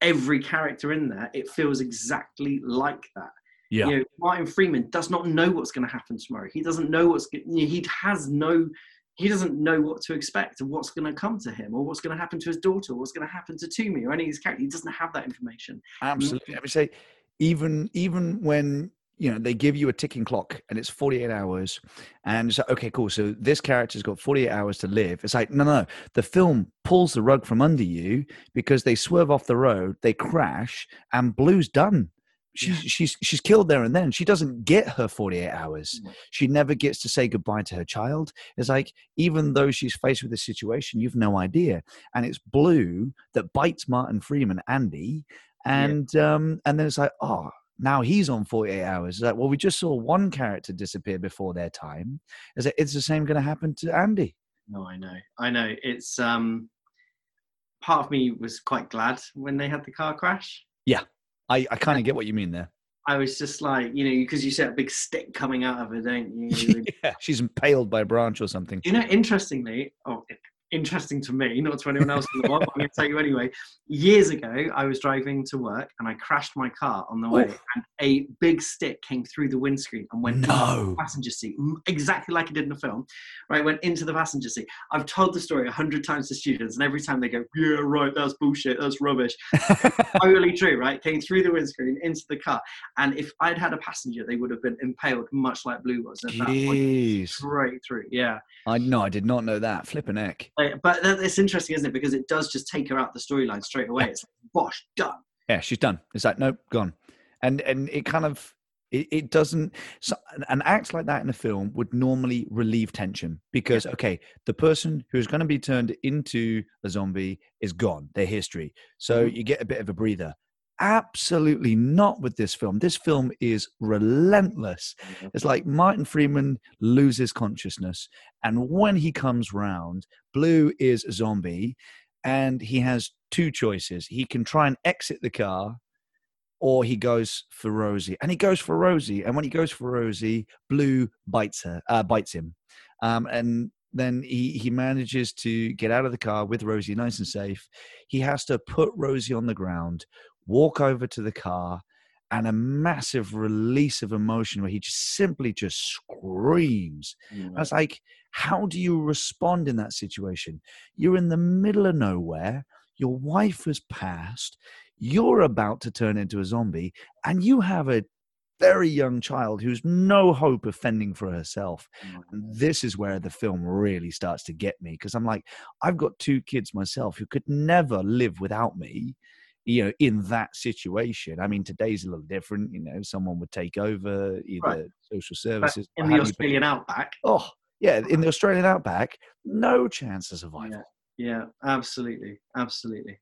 every character in there, it feels exactly like that. Yeah. You know, Martin Freeman does not know what's going to happen tomorrow. He doesn't know what's. He has no he doesn't know what to expect and what's going to come to him or what's going to happen to his daughter or what's going to happen to Thoomi or any of his characters. He doesn't have that information. Absolutely. I would say even even when you know they give you a ticking clock and it's 48 hours and it's like okay cool so this character's got 48 hours to live it's like no no the film pulls the rug from under you because they swerve off the road they crash and blue's done she's yeah. she's she's killed there and then she doesn't get her 48 hours mm. she never gets to say goodbye to her child it's like even though she's faced with this situation you've no idea and it's blue that bites martin freeman andy and yeah. um and then it's like oh now he's on 48 hours. It's like well we just saw one character disappear before their time. Is it it's the same going to happen to andy. No i know. I know. It's um part of me was quite glad when they had the car crash. Yeah. I, I kind of get what you mean there. I was just like, you know, because you see a big stick coming out of her, don't you? yeah, she's impaled by a branch or something. you know, interestingly, oh, interesting to me, not to anyone else in the world, I'm going to tell you anyway. Years ago, I was driving to work and I crashed my car on the way, Oof. and a big stick came through the windscreen and went into No. the passenger seat, exactly like it did in the film. Right, went into the passenger seat. I've told the story a hundred times to students, and every time they go, "Yeah, right, that's bullshit, that's rubbish." totally true, right? Came through the windscreen into the car, and if I'd had a passenger, they would have been impaled, much like Blue was at that point, straight through. Yeah. I no, I did not know that. Flipping heck. Like, but that- it's interesting, isn't it? Because it does just take her out the storyline straight away. It's like, bosh, done. Yeah, she's done. It's like nope, gone. And and it kind of it, it doesn't so an- act like that in a film would normally relieve tension because okay, the person who's going to be turned into a zombie is gone. Their history. So Mhm. you get a bit of a breather. Absolutely not with this film. This film is relentless. It's like Martin Freeman loses consciousness, and when he comes round, Blue is a zombie, and he has two choices. He can try and exit the car, or he goes for Rosie, and he goes for Rosie. And when he goes for Rosie, Blue bites her, uh, bites him, um, and then he he manages to get out of the car with Rosie, nice and safe. He has to put Rosie on the ground, walk over to the car, and a massive release of emotion where he just simply just screams. I was like, how do you respond in that situation? You're in the middle of nowhere, your wife has passed, you're about to turn into a zombie, and you have a very young child who's no hope of fending for herself. And this is where the film really starts to get me because I'm like, I've got two kids myself who could never live without me. You know, in that situation, I mean, today's a little different. You know, someone would take over either Right. social But services. in the but- Australian outback, Oh, yeah, in the Australian outback, no chance of survival. Yeah. Yeah, absolutely, absolutely.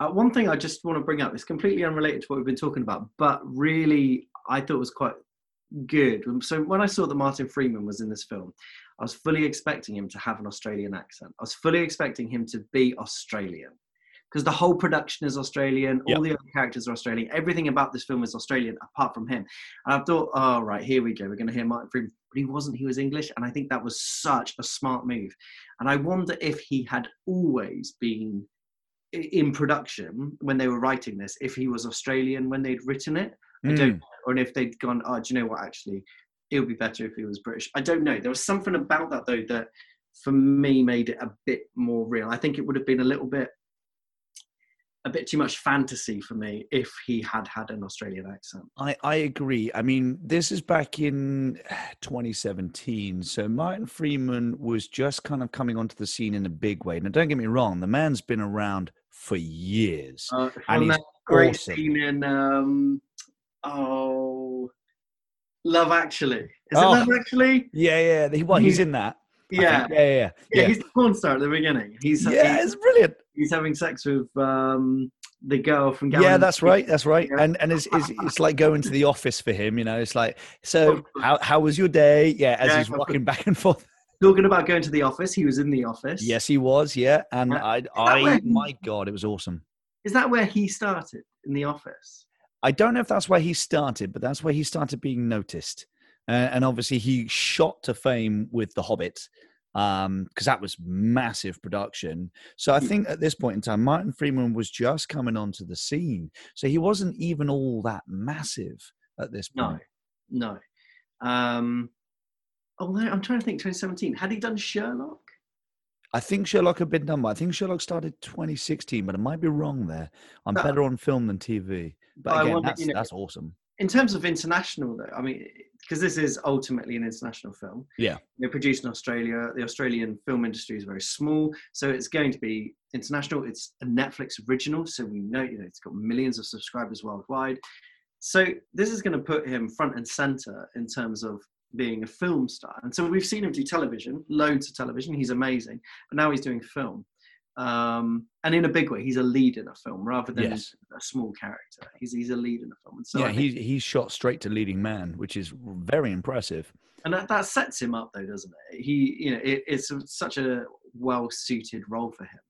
Uh, one thing I just want to bring up is completely unrelated to what we've been talking about, but really I thought was quite good. So when I saw that Martin Freeman was in this film, I was fully expecting him to have an Australian accent. I was fully expecting him to be Australian because the whole production is Australian, Yep. all the other characters are Australian, everything about this film is Australian apart from him. And I thought, oh right, here we go, we're going to hear Martin Freeman, but he wasn't. He was English, and I think that was such a smart move. And I wonder if he had always been in production when they were writing this, if he was Australian when they'd written it, I don't Mm. or if they'd gone, oh, do you know what? Actually, it would be better if he was British. I don't know. There was something about that though that, for me, made it a bit more real. I think it would have been a little bit, a bit too much fantasy for me if he had had an Australian accent. I, I agree. I mean, this is back in 2017. So Martin Freeman was just kind of coming onto the scene in a big way. Now, don't get me wrong, the man's been around for years. Uh, And he's that great awesome. scene in um, oh, Love Actually. Is Oh. it Love Actually? Yeah, yeah. He, well, he's in that. Yeah. yeah, yeah, yeah, yeah. He's the porn star at the beginning. He's Yeah, he's, it's brilliant. he's having sex with um, the girl from. Yeah, that's right. That's right. Yeah. And and it's, it's it's like going to the office for him. You know, it's like so. How how was your day? Yeah, as he's walking back and forth. Talking about going to the office, he was in the office. Yes, he was. Yeah, and. I I where- my God, it was awesome. Is that where he started in the office? I don't know if that's where he started, but that's where he started being noticed. Uh, and obviously, he shot to fame with The Hobbit because that was massive production. So I Hmm. think at this point in time, Martin Freeman was just coming onto the scene. So he wasn't even all that massive at this point. no. Um, although I'm trying to think, 2017. Had he done Sherlock? I think Sherlock had been done, but I think Sherlock started 2016, but I might be wrong there. I'm No. better on film than TV. But again, wonder, that's, you know, that's awesome. In terms of international though i mean because this is ultimately an international film. Yeah. they're produced in australia. The australian film industry is very small so it's going to be international. It's a netflix original so we know you know it's got millions of subscribers worldwide. So this is going to put him front and center in terms of being a film star. And so we've seen him do television loads of television. He's amazing. But now he's doing film um, and in a big way he's a lead in a film rather than Yes. a small character he's, he's a lead in a film and so yeah, think- he, he's shot straight to leading man, which is very impressive. and that, that sets him up though doesn't it he you know it, it's such a well suited role for him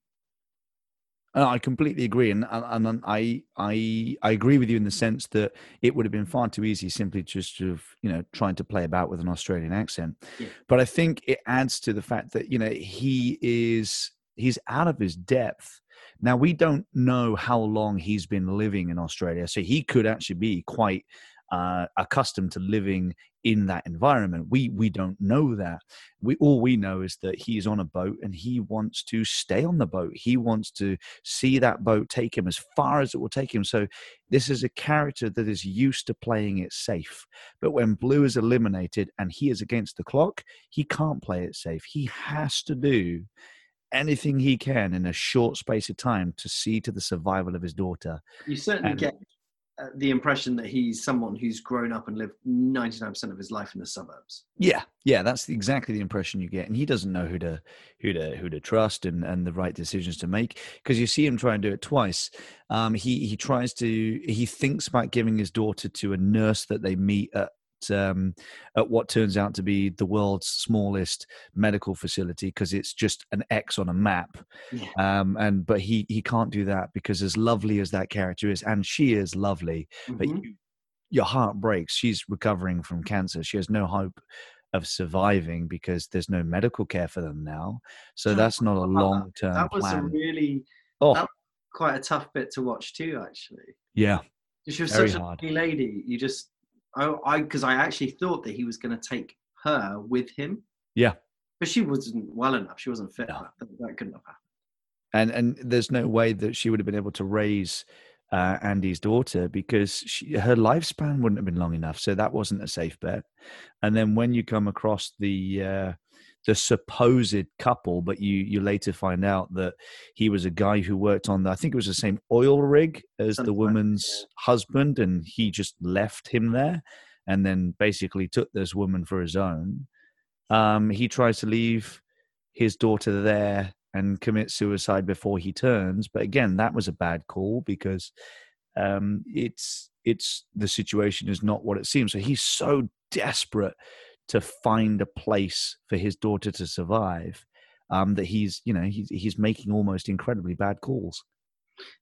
I completely agree, and, and, and I I I agree with you in the sense that it would have been far too easy simply just to you know trying to play about with an Australian accent. Yeah. But I think it adds to the fact that you know he is he's out of his depth. Now we don't know how long he's been living in Australia, so he could actually be quite uh, accustomed to living in that environment. We we don't know that. We all we know is that he's on a boat and he wants to stay on the boat. He wants to see that boat take him as far as it will take him. So this is a character that is used to playing it safe. But when Blue is eliminated and he is against the clock, he can't play it safe. He has to do anything he can in a short space of time to see to the survival of his daughter. You certainly and, get uh, the impression that he's someone who's grown up and lived 99% of his life in the suburbs yeah yeah that's exactly the impression you get and he doesn't know who to who to who to trust and and the right decisions to make because you see him try and do it twice um he he tries to he thinks about giving his daughter to a nurse that they meet at um, at what turns out to be the world's smallest medical facility because it's just an X on a map. Yeah. Um, and but he he can't do that because as lovely as that character is, and she is lovely, mm-hmm. but you, your heart breaks. She's recovering from cancer. She has no hope of surviving because there's no medical care for them now. So that's not a long term. That was plan. a really oh. quite a tough bit to watch too, actually. Yeah. She was Very such a hard. lady. You just I because I, I actually thought that he was going to take her with him. Yeah, but she wasn't well enough. She wasn't fit. No. That, that couldn't have happened. And and there's no way that she would have been able to raise uh, Andy's daughter because she, her lifespan wouldn't have been long enough. So that wasn't a safe bet. And then when you come across the uh, the supposed couple, but you you later find out that he was a guy who worked on the, I think it was the same oil rig as Something the woman's like husband, and he just left him there, and then basically took this woman for his own. Um, he tries to leave his daughter there and commit suicide before he turns, but again, that was a bad call because um, it's it's the situation is not what it seems. So he's so desperate to find a place for his daughter to survive um, that he's you know he's, he's making almost incredibly bad calls.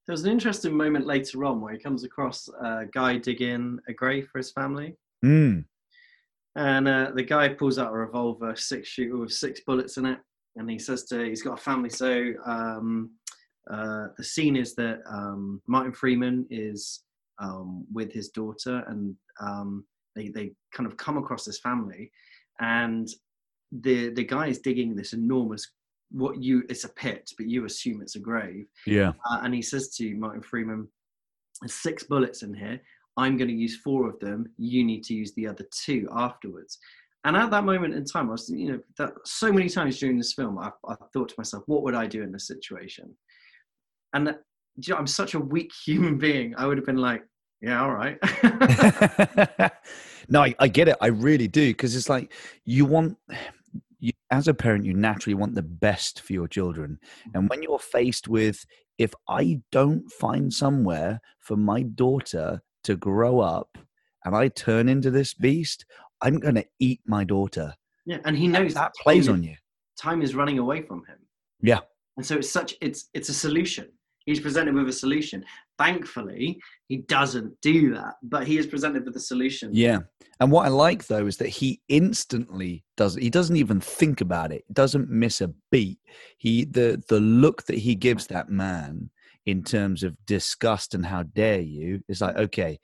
There's an interesting moment later on where he comes across a guy digging a grave for his family. Mm. and uh, the guy pulls out a revolver six shooter with six bullets in it and he says to he's got a family. So um, uh, the scene is that um, martin freeman is um, with his daughter and um, they they kind of come across this family, and the the guy is digging this enormous what you it's a pit, but you assume it's a grave. Yeah. Uh, and he says to Martin Freeman, "There's six bullets in here. I'm going to use four of them. You need to use the other two afterwards." And at that moment in time, I was, you know, that so many times during this film, I, I thought to myself, what would I do in this situation? And you know, I'm such a weak human being. I would have been like, yeah, all right. no, I, I, get it. I really do because it's like you want. You, as a parent, you naturally want the best for your children. Mm. And when you're faced with, if I don't find somewhere for my daughter to grow up and I turn into this beast, I'm going to eat my daughter. Yeah, and he knows that, that plays on you. Time is running away from him. Yeah. And so it's such it's it's a solution. He's presented with a solution. Thankfully, he doesn't do that, but he is presented with a solution. Yeah. And what I like though is that he instantly does he doesn't even think about it. Doesn't miss a beat. He the the look that he gives that man in terms of disgust and how dare you is like, okay,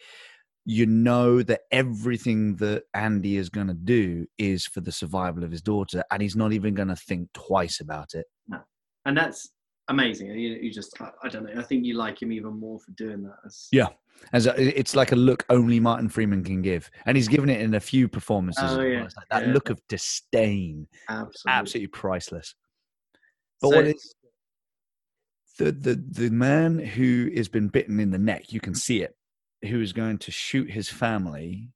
you know that everything that Andy is going to do is for the survival of his daughter, and he's not even going to think twice about it. No. And that's amazing. You, you just, I, I, don't know. I think you like him even more for doing that. As, yeah, as a, it's like a look only Martin Freeman can give, and he's given it in a few performances. Oh, yeah. Like that yeah. look of disdain, absolutely, absolutely priceless. But so, what is the the the man who has been bitten in the neck? You can see it. Who is going to shoot his family?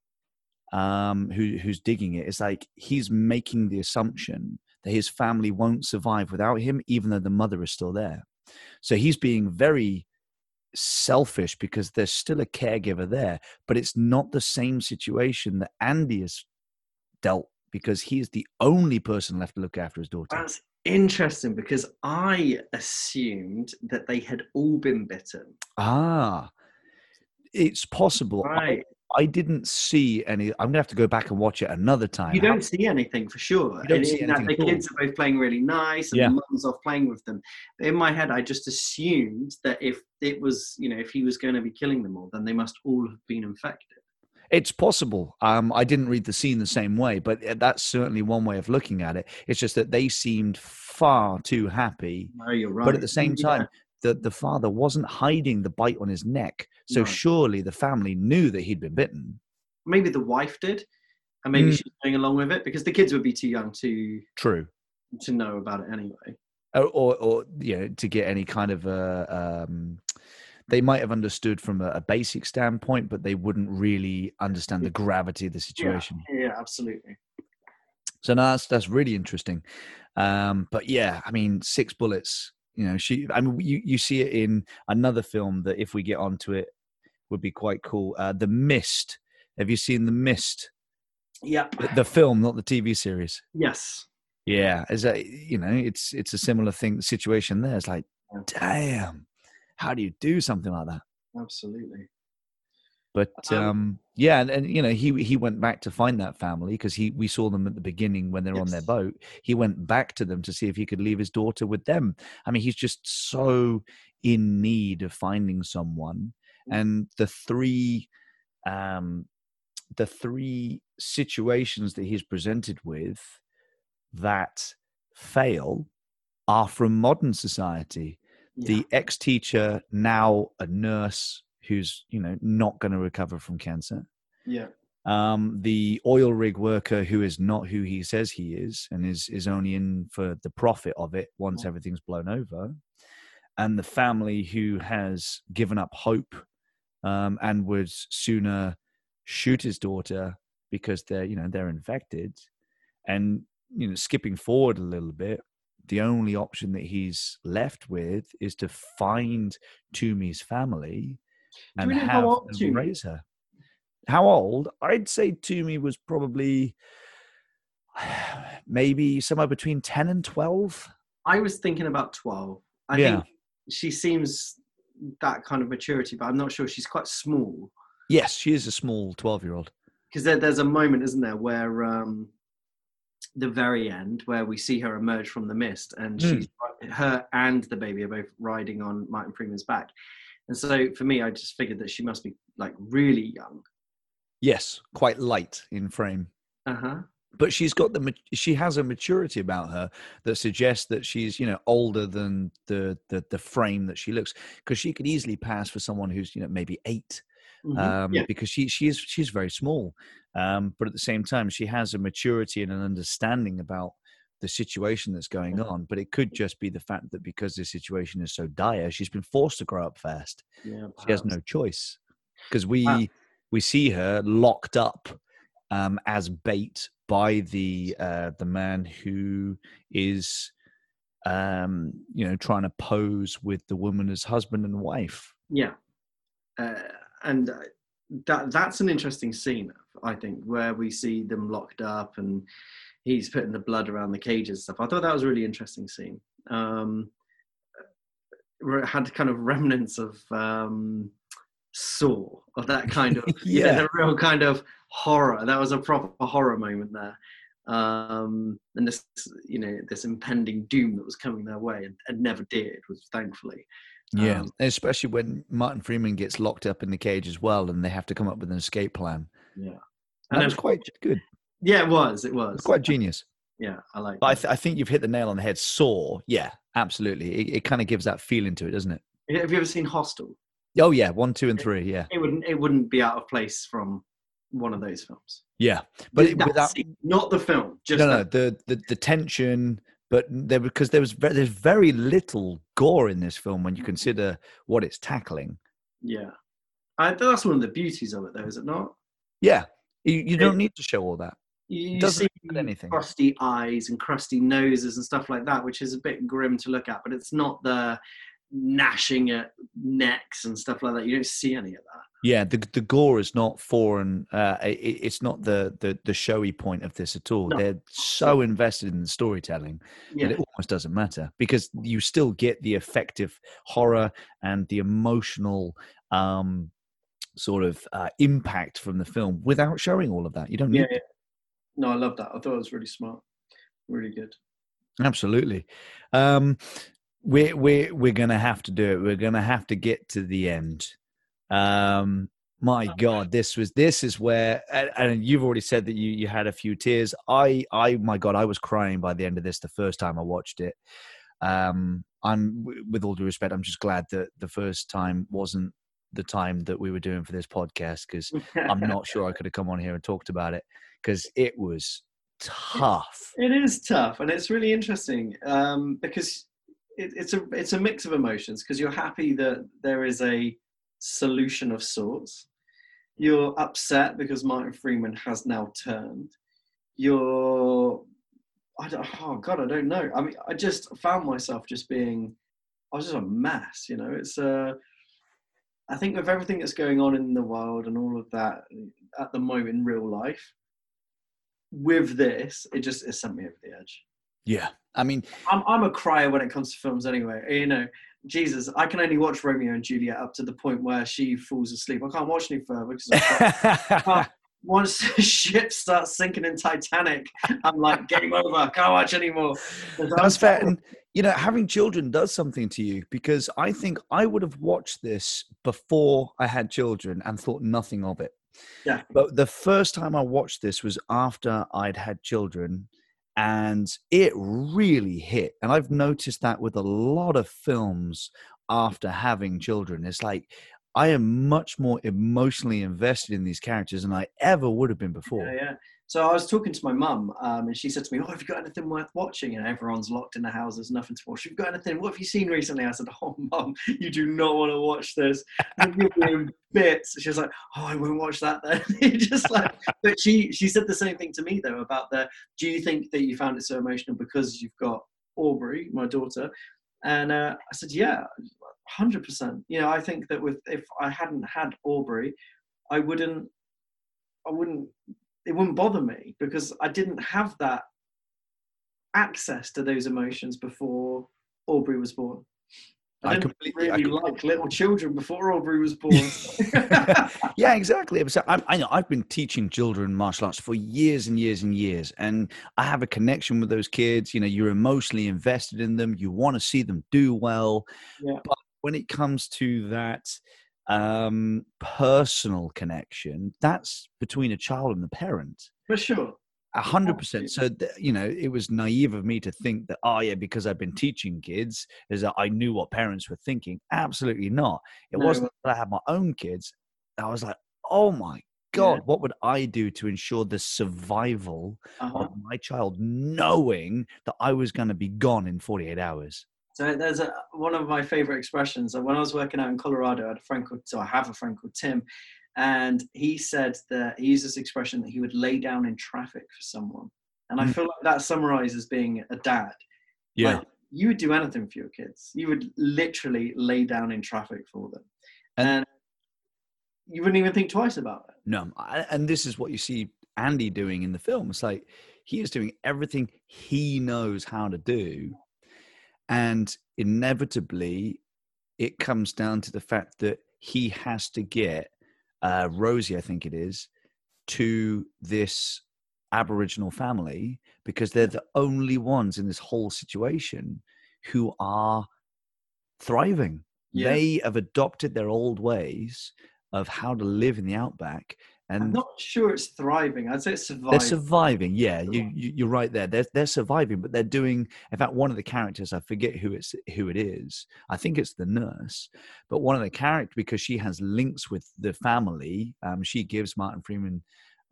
Um, who who's digging it? It's like he's making the assumption that his family won't survive without him, even though the mother is still there. So he's being very selfish because there's still a caregiver there, but it's not the same situation that Andy has dealt because he is the only person left to look after his daughter. That's interesting because I assumed that they had all been bitten. Ah, it's possible. Right. I, didn't see any. I'm gonna have to go back and watch it another time. You don't see anything for sure. You don't see anything the kids are both playing really nice, and Yeah. the mum's off playing with them. In my head, I just assumed that if it was, you know, if he was going to be killing them all, then they must all have been infected. It's possible. Um, I didn't read the scene the same way, but uh, that's certainly one way of looking at it. It's just that they seemed far too happy, No, you're right. but at the same Yeah. Time, the the father wasn't hiding the bite on his neck. So No. surely the family knew that he'd been bitten. maybe the wife did, and maybe Mm. she's going along with it because the kids would be too young to True. to know about it anyway. or, or, or you know to get any kind of a um, they might have understood from a, a basic standpoint but they wouldn't really understand the gravity of the situation Yeah, absolutely. so no, that's that's really interesting um, but yeah i mean six bullets you know she i mean you, you see it in another film that if we get onto it would be quite cool uh, the mist have you seen the mist Yeah. the, the film not the tv series Yes. yeah, is that you know, it's it's a similar thing situation there. It's like, damn, how do you do something like that? Absolutely. But Um, um, yeah, and, and you know, he he went back to find that family because he we saw them at the beginning when they're on their boat. He went back to them to see if he could leave his daughter with them. I mean, he's just so in need of finding someone, Mm. and the three, um, the three situations that he's presented with that fail are from modern society Yeah. the ex-teacher now a nurse who's you know not going to recover from cancer yeah. um, the oil rig worker who is not who he says he is and is is only in for the profit of it once Yeah. everything's blown over and the family who has given up hope um, and would sooner shoot his daughter because they're you know they're infected and you know skipping forward a little bit the only option that he's left with is to find Thoomi's family and how have old them Thoomi raise her. How old? I'd say Thoomi was probably maybe somewhere between 10 and 12. I was thinking about 12. I Yeah. think she seems that kind of maturity, but I'm not sure she's quite small. Yes, she is a small 12 year old. Because there, there's a moment, isn't there, where um, the very end, where we see her emerge from the mist, and Mm. she's her and the baby are both riding on Martin Freeman's back. And so for me, I just figured that she must be like really young. Yes, quite light in frame. Uh huh. But she's got the she has a maturity about her that suggests that she's you know older than the the, the frame that she looks because she could easily pass for someone who's you know maybe 8 um, Mm-hmm. yeah. because she she is she's very small, um, but at the same time she has a maturity and an understanding about the situation that's going on. But it could just be the fact that because the situation is so dire, she's been forced to grow up fast. Yeah. She has no choice because we we see her locked up um, as bait by the uh, the man who is um, you know trying to pose with the woman as husband and wife. Yeah, uh, and uh, that that's an interesting scene, I think, where we see them locked up and he's putting the blood around the cages and stuff. I thought that was a really interesting scene. Um, had kind of remnants of um, Saw, of that kind of yeah, Yeah. the real kind of horror. That was a proper horror moment there. Um, and this, you know, this impending doom that was coming their way and, and never did was thankfully. Yeah, Um, especially when Martin Freeman gets locked up in the cage as well, and they have to come up with an escape plan. Yeah. And that was quite good. Yeah, it was. It was. quite genius. Yeah, I like. But I, th- I think you've hit the nail on the head. Saw, yeah, absolutely. It, it kind of gives that feeling to it, doesn't it? Have you ever seen Hostel? Oh yeah, one, two, and three. Yeah, It wouldn't. It wouldn't be out of place from one of those films. yeah. But it, without scene, not the film. Just no, no, that- the, the the tension. But there because there was there's very little gore in this film when you consider what it's tackling. Yeah, I, that's one of the beauties of it, though, is it not? Yeah, you, you don't need to show all that. You, doesn't see anything. crusty eyes and crusty noses and stuff like that, which is a bit grim to look at. But it's not the gnashing at necks and stuff like that. You don't see any of that. Yeah, the the gore is not foreign. Uh, it, it's not the, the the showy point of this at all. No. They're so invested in the storytelling Yeah, that it almost doesn't matter because you still get the effective horror and the emotional um, sort of uh, impact from the film without showing all of that. You don't need yeah, yeah. No, I love that. I thought it was really smart, really good. Absolutely. Um, we're we're we're gonna have to do it. We're gonna have to get to the end. Um, my God, this was this is where, and, and you've already said that you you had a few tears. I I my God, I was crying by the end of this the first time I watched it. Um, I'm with all due respect, I'm just glad that the first time wasn't the time that we were doing for this podcast because I'm not sure I could have come on here and talked about it because it was tough. It is tough, and it's really interesting um, because it, it's a it's a mix of emotions. Because you're happy that there is a solution of sorts. You're upset because Martin Freeman has now turned. You're, I don't, oh God, I don't know. I mean, I just found myself just being, I was just a mess. You know, it's uh, I think with everything that's going on in the world and all of that at the moment in real life, with this, it just it sent me over the edge. Yeah, I mean, I'm I'm a crier when it comes to films anyway. You know, Jesus, I can only watch Romeo and Juliet up to the point where she falls asleep. I can't watch any further because I can't- once the ship starts sinking in Titanic, I'm like game over. I can't watch anymore. That's fair. And, you know, having children does something to you because I think I would have watched this before I had children and thought nothing of it. Yeah. But the first time I watched this was after I'd had children and it really hit. And I've noticed that with a lot of films after having children. It's like I am much more emotionally invested in these characters than I ever would have been before. Yeah, yeah. So I was talking to my mum, um, and she said to me, "Oh, have you got anything worth watching?" And everyone's locked in the house. There's nothing to watch. Have got anything? What have you seen recently? I said, "Oh, mum, you do not want to watch this. You're bits." She was like, "Oh, I won't watch that then." Just like, but she she said the same thing to me though about the. Do you think that you found it so emotional because you've got Aubrey, my daughter? And uh, I said, "Yeah, hundred percent. You know, I think that with if I hadn't had Aubrey, I wouldn't. I wouldn't it wouldn't bother me because I didn't have that access to those emotions before Aubrey was born. I, I completely- I really completely- like little children before Aubrey was born. yeah, exactly. So I, I know I've been teaching children martial arts for years and years and years, and I have a connection with those kids. You know, you're emotionally invested in them. You want to see them do well. Yeah. But when it comes to that um, personal connection, that's between a child and the parent. For sure. A hundred percent. So th- you know, it was naive of me to think that oh yeah, because I've been teaching kids, is that I knew what parents were thinking. Absolutely not. It No. wasn't that I had my own kids. I was like, oh my god, what would I do to ensure the survival Uh-huh. of my child, knowing that I was going to be gone in forty eight hours? So there's a, one of my favorite expressions. When I was working out in Colorado, I had a friend called, so I have a friend called Tim, and he said that he used this expression that he would lay down in traffic for someone. And I Mm. feel like that summarizes being a dad. Yeah, Like, you would do anything for your kids. You would literally lay down in traffic for them. And- And, you wouldn't even think twice about it. No, I- and this is what you see Andy doing in the film. It's like he is doing everything he knows how to do, and inevitably, it comes down to the fact that he has to get uh, Rosie, I think it is, to this Aboriginal family because they're the only ones in this whole situation who are thriving. Yeah. They have adopted their old ways of how to live in the outback I'm not sure it's thriving. I'd say it's surviving. they're surviving. yeah you, you, you're right there they're, they're surviving but they're doing in fact one of the characters i forget who it's who it is i think it's the nurse but one of the characters because she has links with the family um, she gives martin freeman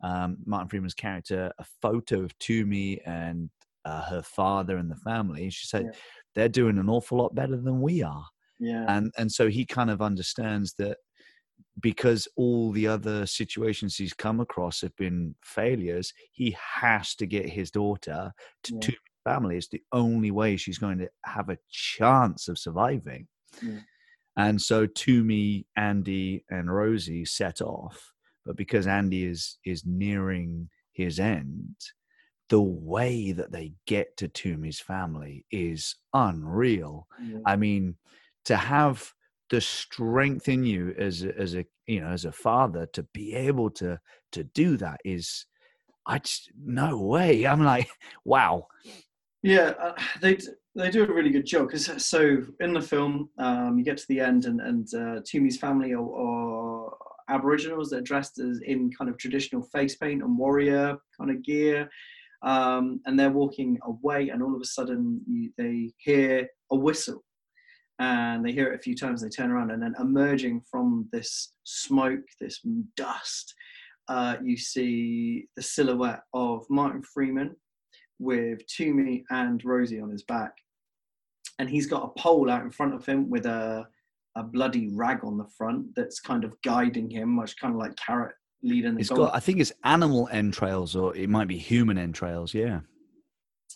um, martin freeman's character a photo of Thoomi and uh, her father and the family she said Yeah. they're doing an awful lot better than we are yeah. and and so he kind of understands that because all the other situations he's come across have been failures he has to get his daughter to Yeah. two family it's the only way she's going to have a chance of surviving Yeah. And so Thoomi, Andy, and Rosie set off, but because Andy is is nearing his end, the way that they get to Thoomi's family is unreal. Yeah. I mean, to have the strength in you as a, as a you know as a father to be able to to do that is I just no way. I'm like, wow. Yeah, uh, they they do a really good job because so in the film um, you get to the end and and uh, Thoomi's family are, are Aboriginals. They're dressed as in kind of traditional face paint and warrior kind of gear, um, and they're walking away, and all of a sudden you, they hear a whistle, and they hear it a few times. They turn around, and then emerging from this smoke, this dust, uh, you see the silhouette of Martin Freeman with Thoomi and Rosie on his back. And he's got a pole out in front of him with a, a bloody rag on the front that's kind of guiding him, much kind of like carrot leading the It's got I think it's animal entrails or it might be human entrails, yeah.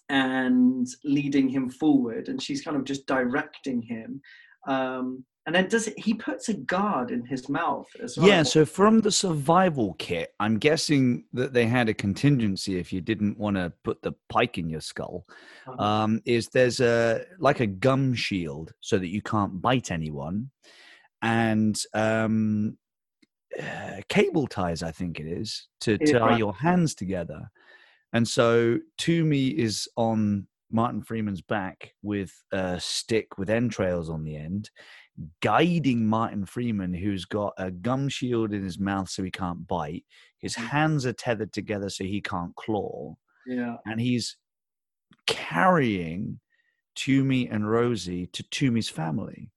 And leading him forward. And she's kind of just directing him. Um, and then does it, he puts a guard in his mouth as well. Yeah, so from the survival kit, I'm guessing that they had a contingency if you didn't want to put the pike in your skull. Uh-huh. Um, is there's a like a gum shield so that you can't bite anyone, and um, uh, cable ties, I think it is, to tie your hands together. And so Thoomi is on Martin Freeman's back with a stick with entrails on the end, guiding Martin Freeman, who's got a gum shield in his mouth so he can't bite. His Mhm. hands are tethered together so he can't claw. yeah. And he's carrying Thoomi and Rosie to Thoomi's family.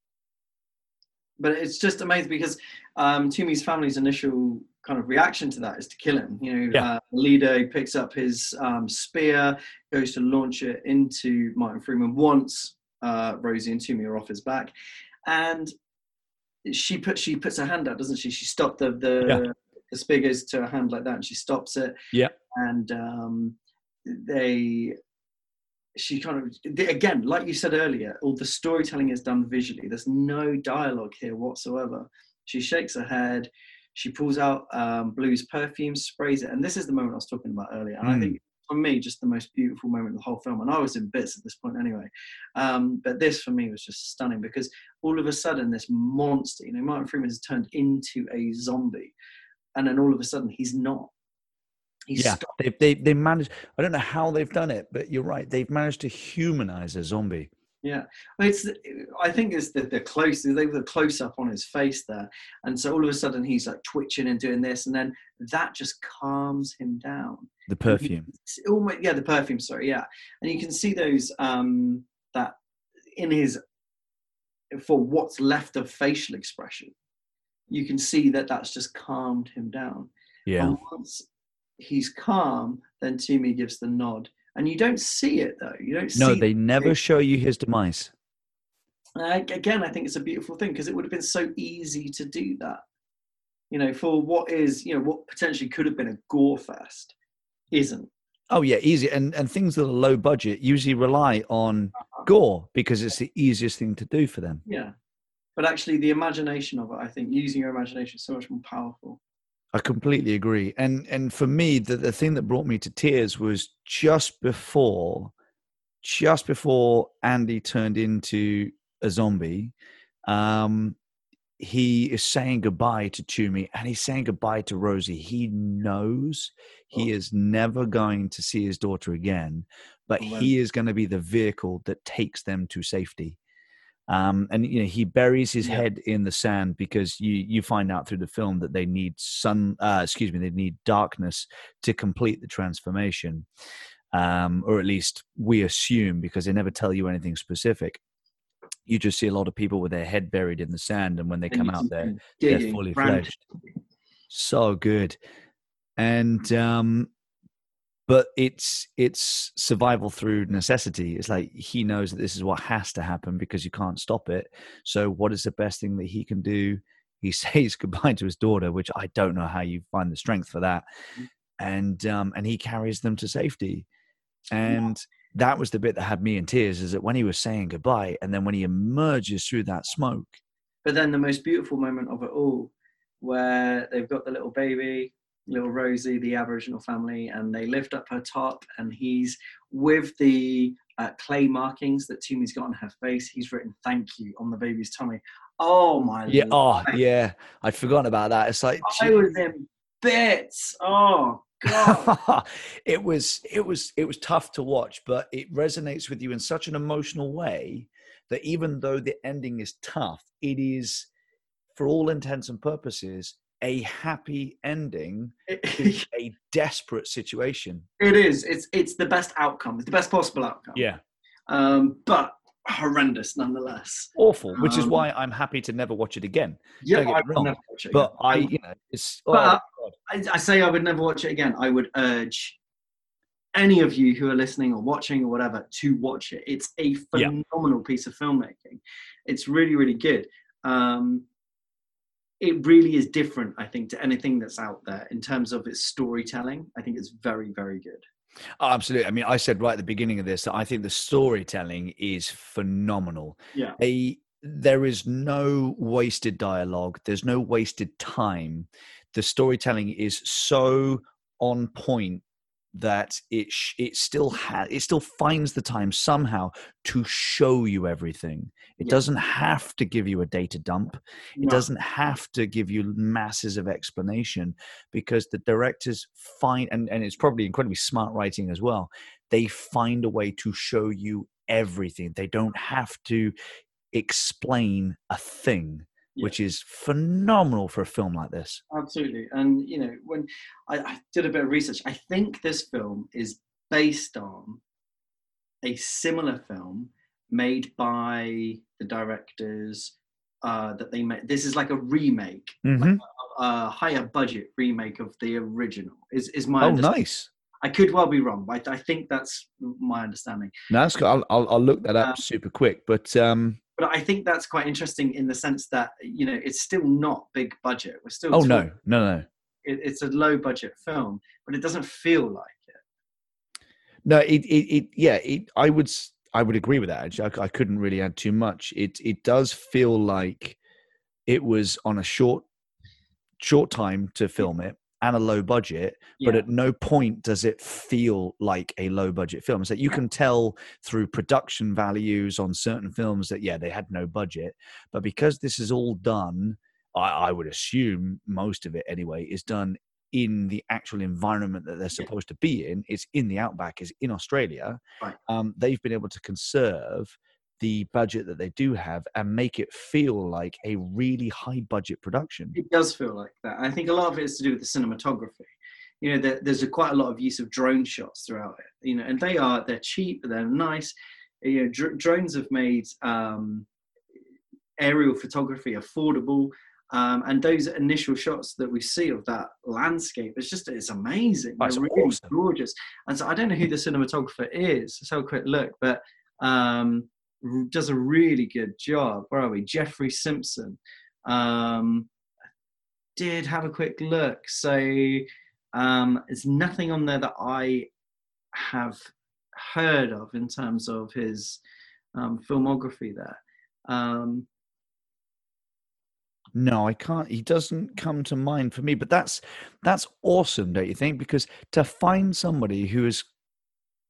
but it's just amazing because um, Thoomi's family's initial kind of reaction to that is to kill him. You know, Yeah. uh, leader he picks up his um, spear, goes to launch it into Martin Freeman once uh, Rosie and Thoomi are off his back, and she puts she puts her hand out, doesn't she? She stopped the the, Yeah. the spear goes to her hand like that, and she stops it. Yeah. and um, they she kind of again like you said earlier all the storytelling is done visually there's no dialogue here whatsoever she shakes her head she pulls out um, blue's perfume sprays it and this is the moment i was talking about earlier and i Mm. think for me just the most beautiful moment of the whole film and i was in bits at this point anyway um, but this for me was just stunning because all of a sudden this monster you know martin freeman has turned into a zombie and then all of a sudden he's not he's yeah, stopped they, they they managed. I don't know how they've done it, but you're right. They've managed to humanize a zombie. Yeah, Well, it's. I think it's the the close. They were the close up on his face there, and so all of a sudden he's like twitching and doing this, and then that just calms him down. The perfume. Almost, yeah, the perfume. Sorry, yeah, and you can see those um that in his for what's left of facial expression. You can see that that's just calmed him down. Yeah. And once he's calm, then Thoomi gives the nod, and you don't see it though. You don't No, they never show you his demise. Uh, again, I think it's a beautiful thing because it would have been so easy to do that. You know, for what is, you know, what potentially could have been a gore fest, isn't. Oh yeah, easy. And and things that are low budget usually rely on gore because it's the easiest thing to do for them. Yeah. But actually, the imagination of it, I think, using your imagination is so much more powerful. I completely agree. And and for me, the, the thing that brought me to tears was just before, just before Andy turned into a zombie. Um, he is saying goodbye to Thoomi and he's saying goodbye to Rosie. He knows he Oh. is never going to see his daughter again, but Amen. he is going to be the vehicle that takes them to safety. Um, and you know he buries his Yeah. head in the sand because you you find out through the film that they need sun uh, excuse me they need darkness to complete the transformation. Um, or at least we assume because they never tell you anything specific. You just see a lot of people with their head buried in the sand and when they And come out there they're fully fledged. So good. And um but it's it's survival through necessity it's like he knows that this is what has to happen because you can't stop it so what is the best thing that he can do he says goodbye to his daughter which i don't know how you find the strength for that Mhm. and um and he carries them to safety and that was the bit that had me in tears. Is that when he was saying goodbye, and then when he emerges through that smoke. But then the most beautiful moment of it all, where they've got the little baby, little Rosie, the Aboriginal family, and they lift up her top, and he's with the uh, clay markings that Thoomi's got on her face. He's written "Thank you" on the baby's tummy. Oh my! Yeah. Life. Oh yeah. I'd forgotten about that. It's like I was in bits. Oh god. it was it was it was tough to watch, but it resonates with you in such an emotional way that even though the ending is tough, it is, for all intents and purposes, a happy ending in a desperate situation. It is. It's it's the best outcome. It's the best possible outcome. Yeah. Um, but horrendous nonetheless. Awful, which um, is why I'm happy to never watch it again. Yeah, I would never watch it. But I, you know, it's. Oh, but I, I say I would never watch it again. I would urge any of you who are listening or watching or whatever to watch it. It's a phenomenal yeah. piece of filmmaking. It's really, really good. Um, it really is different, I think, to anything that's out there in terms of its storytelling. I think it's very, very good. Oh, absolutely. I mean, I said right at the beginning of this that I think the storytelling is phenomenal. Yeah. A, there is no wasted dialogue. There's no wasted time. The storytelling is so on point that it sh- it still has it still finds the time somehow to show you everything it yeah. doesn't have to give you a data dump it no. doesn't have to give you masses of explanation because the directors find and, and it's probably incredibly smart writing as well they find a way to show you everything they don't have to explain a thing yeah. which is phenomenal for a film like this. Absolutely. And, you know, when I, I did a bit of research, I think this film is based on a similar film made by the directors uh, that they made. This is like a remake, mm-hmm. like a, a, higher budget remake of the original. Is is my oh nice. I could well be wrong, but I think that's my understanding. No, that's good. I'll, I'll, I'll look that up um, super quick. But um, but I think that's quite interesting in the sense that you know it's still not big budget. We're still oh no no no. It, it's a low budget film, but it doesn't feel like it. No, it it, it yeah. It, I would I would agree with that. Actually, I, I couldn't really add too much. It it does feel like it was on a short short time to film it and a low budget, yeah. but at no point does it feel like a low budget film. So you can tell through production values on certain films that yeah, they had no budget, but because this is all done, I, I would assume most of it anyway is done in the actual environment that they're supposed to be in. It's in the outback, is in Australia. Right. Um, they've been able to conserve the budget that they do have and make it feel like a really high budget production. It does feel like that. I think a lot of it is to do with the cinematography. You know, there, there's a, quite a lot of use of drone shots throughout it. You know, and they are they're cheap, they're nice. You know, dr- drones have made um, aerial photography affordable. Um, and those initial shots that we see of that landscape, it's just it's amazing. That's They're really awesome. gorgeous. And so I don't know who the cinematographer is. Let's have a quick look, but um, does a really good job. Where are we? Jeffrey Simpson. Um, did have a quick look. So um, there's nothing on there that I have heard of in terms of his um, filmography there. Um, no, I can't. He doesn't come to mind for me. But that's that's awesome, don't you think? Because to find somebody who is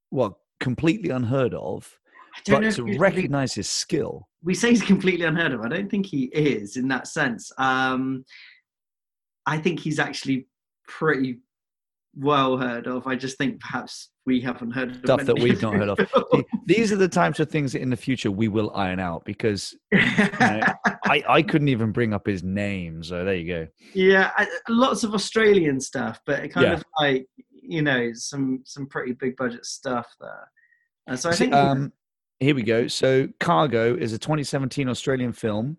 well completely unheard of but to recognize his skill. We say he's completely unheard of. I don't think he is in that sense. Um, I think he's actually pretty well heard of. I just think perhaps we haven't heard of stuff that we've not heard of. These are the types of things that in the future we will iron out because you know, I, I couldn't even bring up his name. So there you go. Yeah, I, lots of Australian stuff, but it kind yeah. of like you know some some pretty big budget stuff there. And so I think um, here we go. So, Cargo is a 2017 Australian film,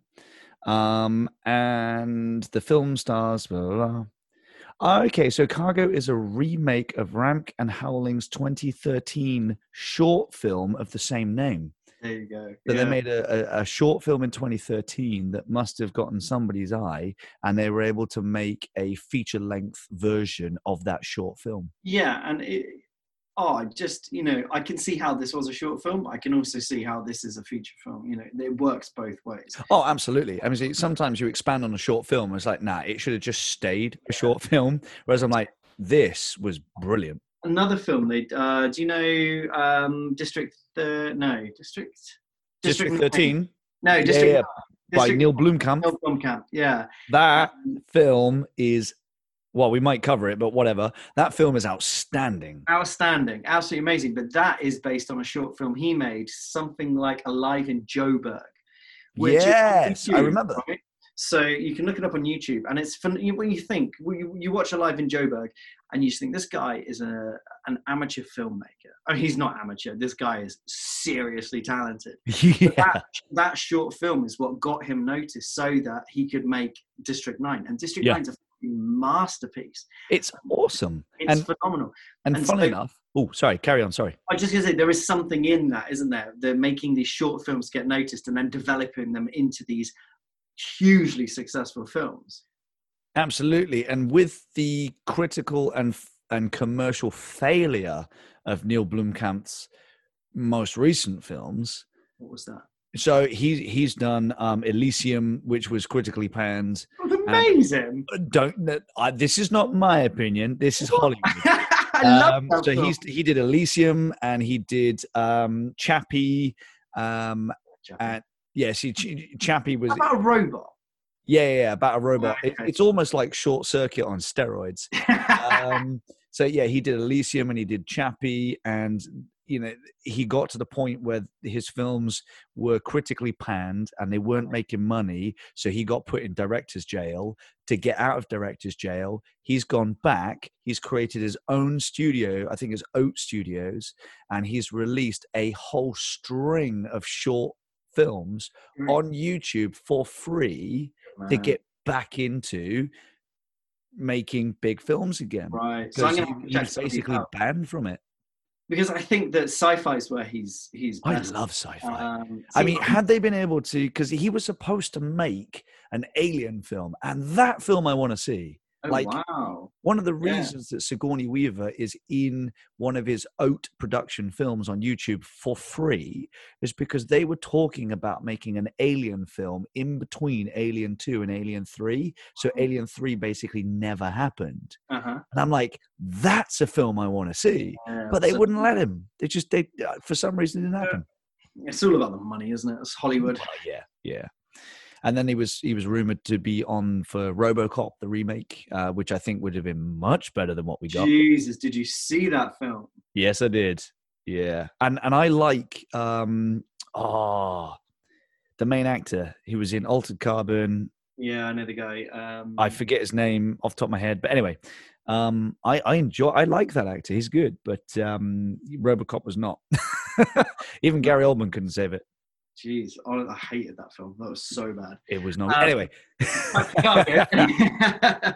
um, and the film stars. Blah, blah, blah. Okay, so Cargo is a remake of Ramke and Howling's 2013 short film of the same name. There you go. So yeah. they made a, a, a, short film in 2013 that must have gotten somebody's eye, and they were able to make a feature length version of that short film. Yeah, and it, oh, I just you know I can see how this was a short film. But I can also see how this is a feature film. You know, it works both ways. Oh, absolutely. I mean, sometimes you expand on a short film. And it's like, nah, it should have just stayed a short film. Whereas I'm like, this was brilliant. Another film they uh, do you know um, District the no District District Nine? 13 No, Yeah, District yeah. By District Neil Blomkamp. Neil Blomkamp. Yeah. That Um, film is, well, we might cover it, but whatever. That film is outstanding. outstanding, absolutely amazing. But that is based on a short film he made, something like Alive in Joburg. which is Yes, I remember. right? So you can look it up on YouTube, and it's fun. When you think you, you watch Alive in Joburg, and you just think this guy is a an amateur filmmaker. Oh, he's not amateur. This guy is seriously talented. yeah. That, that short film is what got him noticed, so that he could make District Nine. And District Yeah. Nine's a masterpiece. It's awesome. It's And phenomenal. and and funny so- enough, oh, sorry, carry on. Sorry. I was just gonna say there is something in that, isn't there? They're making these short films get noticed and then developing them into these hugely successful films. Absolutely. And with the critical and and commercial failure of Neil Blomkamp's most recent films, What was that? So he he's done um, Elysium, which was critically panned. Amazing. Don't I, this is not my opinion. This is Hollywood. I love Um, that so film. he's he did Elysium and he did um, Chappie. Um, and yes, he Ch- Chappie was about a robot? yeah, yeah, yeah about a robot. It, Okay. it's almost like Short Circuit on steroids. um, so yeah, he did Elysium and he did Chappie, and you know he got to the point where his films were critically panned and they weren't making money. So he got put in director's jail. To get out of director's jail, he's gone back. He's created his own studio. I think it's Oat Studios, and he's released a whole string of short films Mm. on YouTube for free to get back into making big films again. right. So I'm gonna he, have to he check was basically banned from it. Because I think that sci-fi is where he's he's. Best. I love sci-fi. Um, I see, mean, had they been able to, because he was supposed to make an alien film, and that film I want to see. Oh, like- wow. One of the Yeah. reasons that Sigourney Weaver is in one of his Oat production films on YouTube for free is because they were talking about making an alien film in between Alien 2 and Alien 3. So. Alien 3 basically never happened. Uh huh. And I'm like, that's a film I want to see. But they wouldn't let him. They just, they, uh, for some reason, it didn't happen. It's all about the money, isn't it? It's Hollywood. Well, yeah, yeah. And then he was he was rumored to be on for RoboCop the remake, uh, which I think would have been much better than what we got. Jesus, did you see that film? Yes, I did. Yeah, and and I like um oh the main actor. He was in Altered Carbon. Yeah, I know the guy. Um, I forget his name off the top of my head, but anyway, um, I I enjoy. I like that actor. He's good, but um, RoboCop was not. Even Gary Oldman couldn't save it. Jeez, hon- I hated that film. That was so bad. It was not. Um, anyway,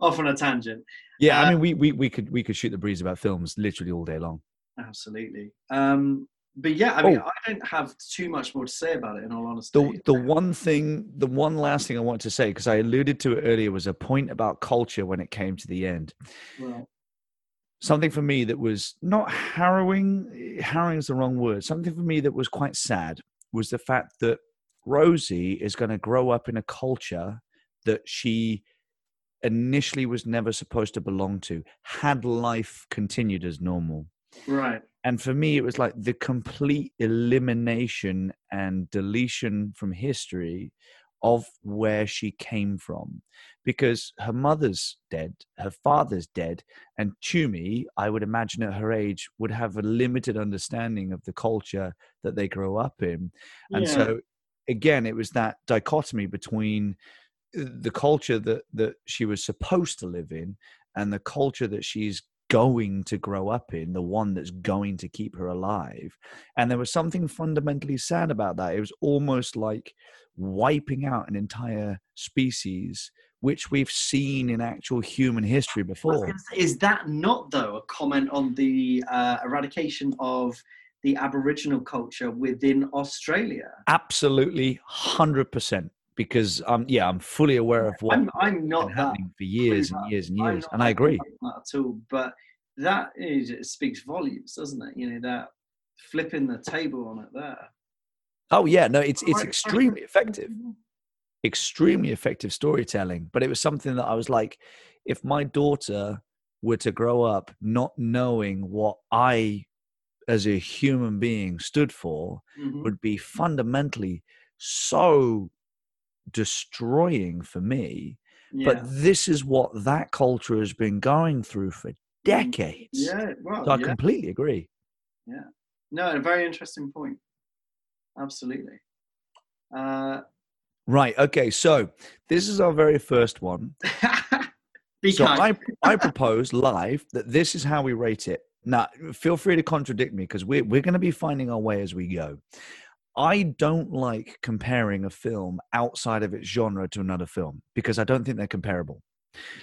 Off on a tangent. yeah. I uh, mean, we, we we could we could shoot the breeze about films literally all day long. Absolutely. Um, but yeah, I mean, Oh. I don't have too much more to say about it. In all honesty, The the one thing, the one last thing I want to say, because I alluded to it earlier, was a point about culture when it came to the end. Right. Something for me that was not harrowing harrowing is the wrong word. Something for me that was quite sad was the fact that rosie is going to grow up in a culture that she initially was never supposed to belong to had life continued as normal. Right. and for me it was like the complete elimination and deletion from history of where she came from because her mother's dead her father's dead and Thoomi i would imagine at her age would have a limited understanding of the culture that they grow up in. And Yeah. so again it was that dichotomy between uh, the culture that that she was supposed to live in and the culture that she's going to grow up in the one that's going to keep her alive. And there was something fundamentally sad about that. It was almost like wiping out an entire species which we've seen in actual human history before Is that not though a comment on the uh, eradication of the Aboriginal culture within Australia? absolutely 100% because um yeah i'm fully aware of what I'm, I'm not happening for years and years and years and i agree that at all. But that is it speaks volumes, doesn't it? You know that flipping the table on it there. Oh yeah, no, it's it's extremely effective. Mm-hmm. extremely effective storytelling but it was something that i was like if my daughter were to grow up not knowing what i as a human being stood for Mhm. would be fundamentally so destroying for me Yeah. but this is what that culture has been going through for decades yeah, well, so i yeah. completely agree Yeah, No, a very interesting point. Absolutely. Uh, right okay so this is our very first one so. I, I propose live that this is how we rate it. Now, feel free to contradict me because we're, we're going to be finding our way as we go. I don't like comparing a film outside of its genre to another film because I don't think they're comparable.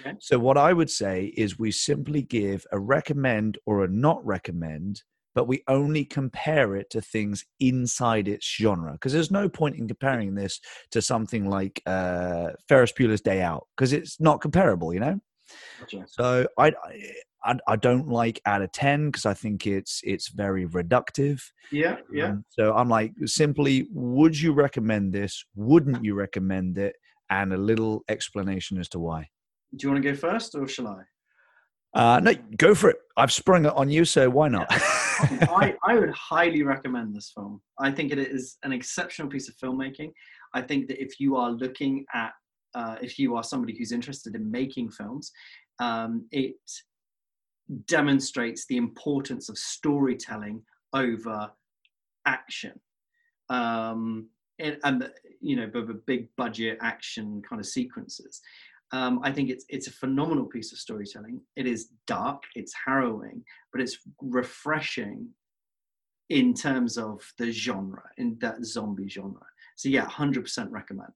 Okay. So, what I would say is we simply give a recommend or a not recommend, but we only compare it to things inside its genre because there's no point in comparing this to something like uh, Ferris Bueller's Day Out because it's not comparable, you know? Gotcha. So I I, I don't like out of ten because I think it's it's very reductive. Yeah, yeah. Um, so I'm like simply, would you recommend this? Wouldn't you recommend it? And a little explanation as to why. Do you want to go first or shall I? Uh, no, go for it. I've sprung it on you, so why not? I, I would highly recommend this film. I think it is an exceptional piece of filmmaking. I think that if you are looking at, uh, if you are somebody who's interested in making films, um, it demonstrates the importance of storytelling over action. Um, and, and you know, the big budget action kind of sequences. Um, I think it's it's a phenomenal piece of storytelling. It is dark, it's harrowing, but it's refreshing in terms of the genre, in that zombie genre. So yeah, hundred percent recommend.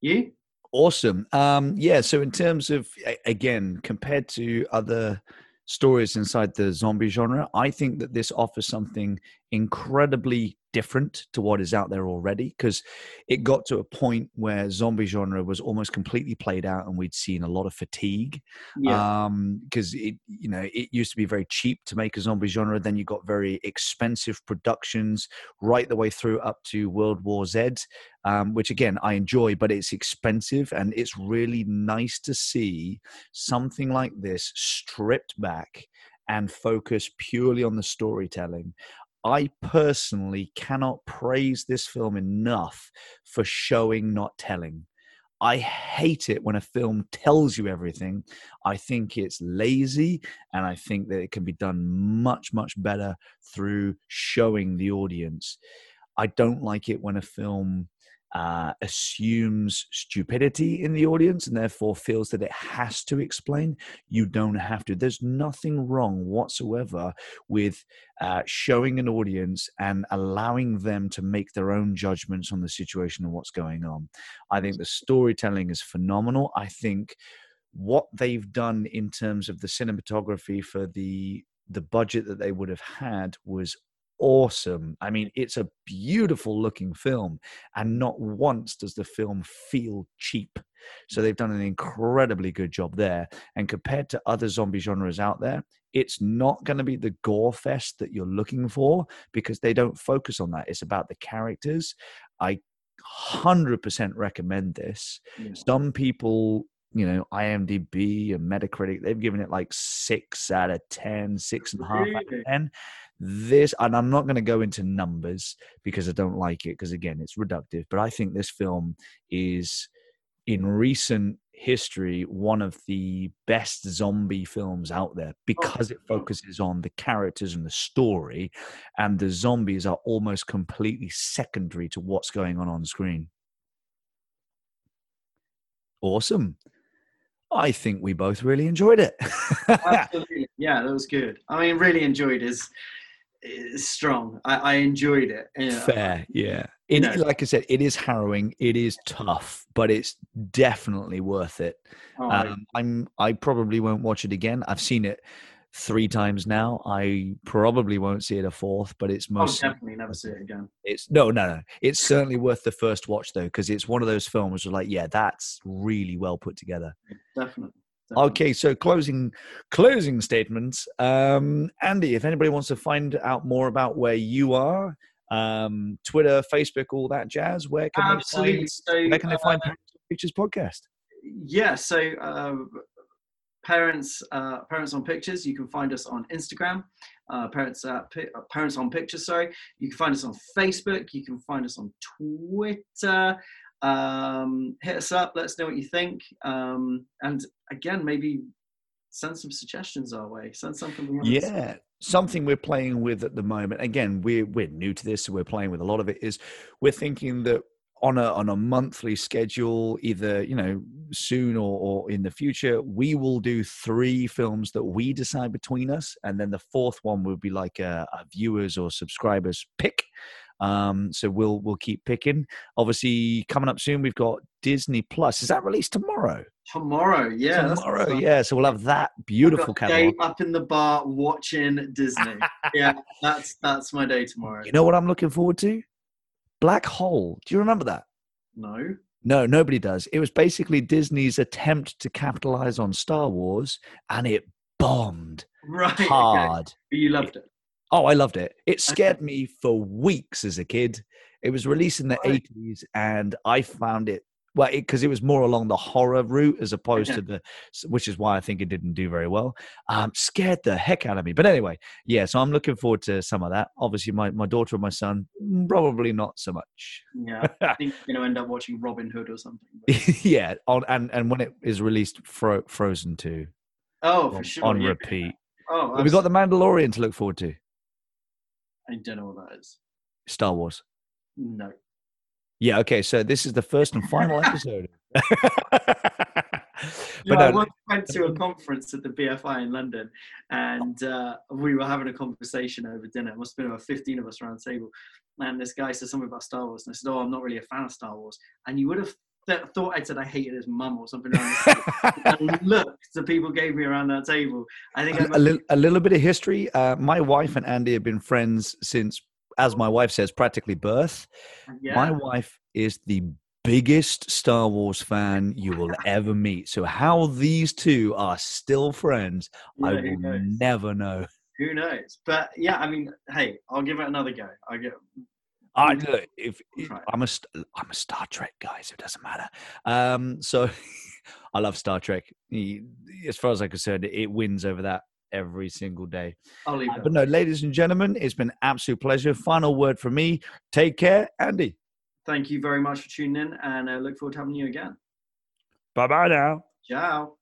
You? Awesome. Um, yeah. So in terms of again, compared to other stories inside the zombie genre, I think that this offers something incredibly different to what is out there already because it got to a point where zombie genre was almost completely played out and we'd seen a lot of fatigue Yeah. um because it you know it used to be very cheap to make a zombie genre then you got very expensive productions right the way through up to world war z um, which again i enjoy but it's expensive and it's really nice to see something like this stripped back and focus purely on the storytelling I personally cannot praise this film enough for showing, not telling. I hate it when a film tells you everything. I think it's lazy, and I think that it can be done much, much better through showing the audience. I don't like it when a film uh, assumes stupidity in the audience and therefore feels that it has to explain. You don't have to. There's nothing wrong whatsoever with uh, showing an audience and allowing them to make their own judgments on the situation and what's going on. I think the storytelling is phenomenal. I think what they've done in terms of the cinematography for the the budget that they would have had was awesome. I mean, it's a beautiful looking film, and not once does the film feel cheap. So they've done an incredibly good job there. And compared to other zombie genres out there, it's not going to be the gore fest that you're looking for because they don't focus on that. It's about the characters. I 100% recommend this. Yeah. Some people, you know, IMDb and Metacritic, they've given it like six out of 10, six and a half out of 10. This, and I'm not going to go into numbers because I don't like it because, again, it's reductive, but I think this film is in recent history one of the best zombie films out there oh, because it focuses on the characters and the story and the zombies are almost completely secondary to what's going on on screen awesome i think we both really enjoyed it Absolutely. Yeah, that was good. I mean, really enjoyed is is strong. I, I enjoyed it. you know. fair yeah it, No. like i said it is harrowing it is tough but it's definitely worth it Oh, I- um, i'm i probably won't watch it again i've seen it three times now i probably won't see it a fourth but it's I'll most definitely never see it again. it's no no no it's certainly worth the first watch though because it's one of those films where like yeah that's really well put together Definitely. Okay, so closing closing statements. Um, Andy, if anybody wants to find out more about where you are, um, Twitter, Facebook, all that jazz, where can Absolutely. they find So, where can they uh, find Parents on Pictures podcast? yeah so uh, parents uh, parents on pictures you can find us on instagram uh, parents uh, uh, parents on pictures sorry you can find us on facebook you can find us on twitter um, hit us up let us know what you think um, and again maybe send some suggestions our way send something Yeah, something we're playing with at the moment. Again, we're we're new to this, so we're playing with a lot of it. Is we're thinking that on a on a monthly schedule, either you know soon or, or in the future, we will do three films that we decide between us, and then the fourth one will be like a, a viewers or subscribers pick. Um, so we'll we'll keep picking. Obviously, coming up soon, we've got Disney Plus. Is that released tomorrow? tomorrow yeah tomorrow, yeah. So we'll have that beautiful got a day catalog. up in the bar watching disney yeah that's that's my day tomorrow You know what I'm looking forward to? Black Hole. Do you remember that? no No, nobody does. It was basically Disney's attempt to capitalize on Star Wars, and it bombed right okay. hard. But you loved it Oh, I loved it. It scared me for weeks as a kid. It was released in the Right. 80s, and I found it well because it, was more along the horror route as opposed to the, which is why I think it didn't do very well. Um, scared the heck out of me. But anyway, yeah. So I'm looking forward to some of that. Obviously, my my daughter and my son mm, probably not so much. Yeah, I think you're gonna end up watching Robin Hood or something. yeah, on and and when it is released, Fro- Frozen two Oh, on, for sure. on yeah. repeat. Oh, But we got the Mandalorian to look forward to. I don't know what that is. Star Wars. No. Yeah. Okay. So this is the first and final episode. Yeah, but I once went to a conference at the BFI in London, and uh, we were having a conversation over dinner. It must have been about 15 of us around the table. And this guy said something about Star Wars, and I said, "Oh, I'm not really a fan of Star Wars." And you would have th- thought I said I hated his mum or something. Around and look, the people gave me around that table. I think I a, little, a little bit of history. Uh, my wife and Andy have been friends since, as my wife says, practically birth. yeah. My wife is the biggest Star Wars fan you will ever meet. So how these two are still friends, I Yeah, who will never know. Who knows? But yeah, I mean, hey, I'll give it another go. I get. I Mm. look if, if Right. I'm a st- I'm a Star Trek guy, so it doesn't matter. Um, so I love Star Trek. As far as I'm concerned, it wins over that every single day. I'll leave Uh. But no, ladies and gentlemen, it's been an absolute pleasure. Final word from me. Take care, Andy. Thank you very much for tuning in, and I look forward to having you again. Bye bye now. Ciao.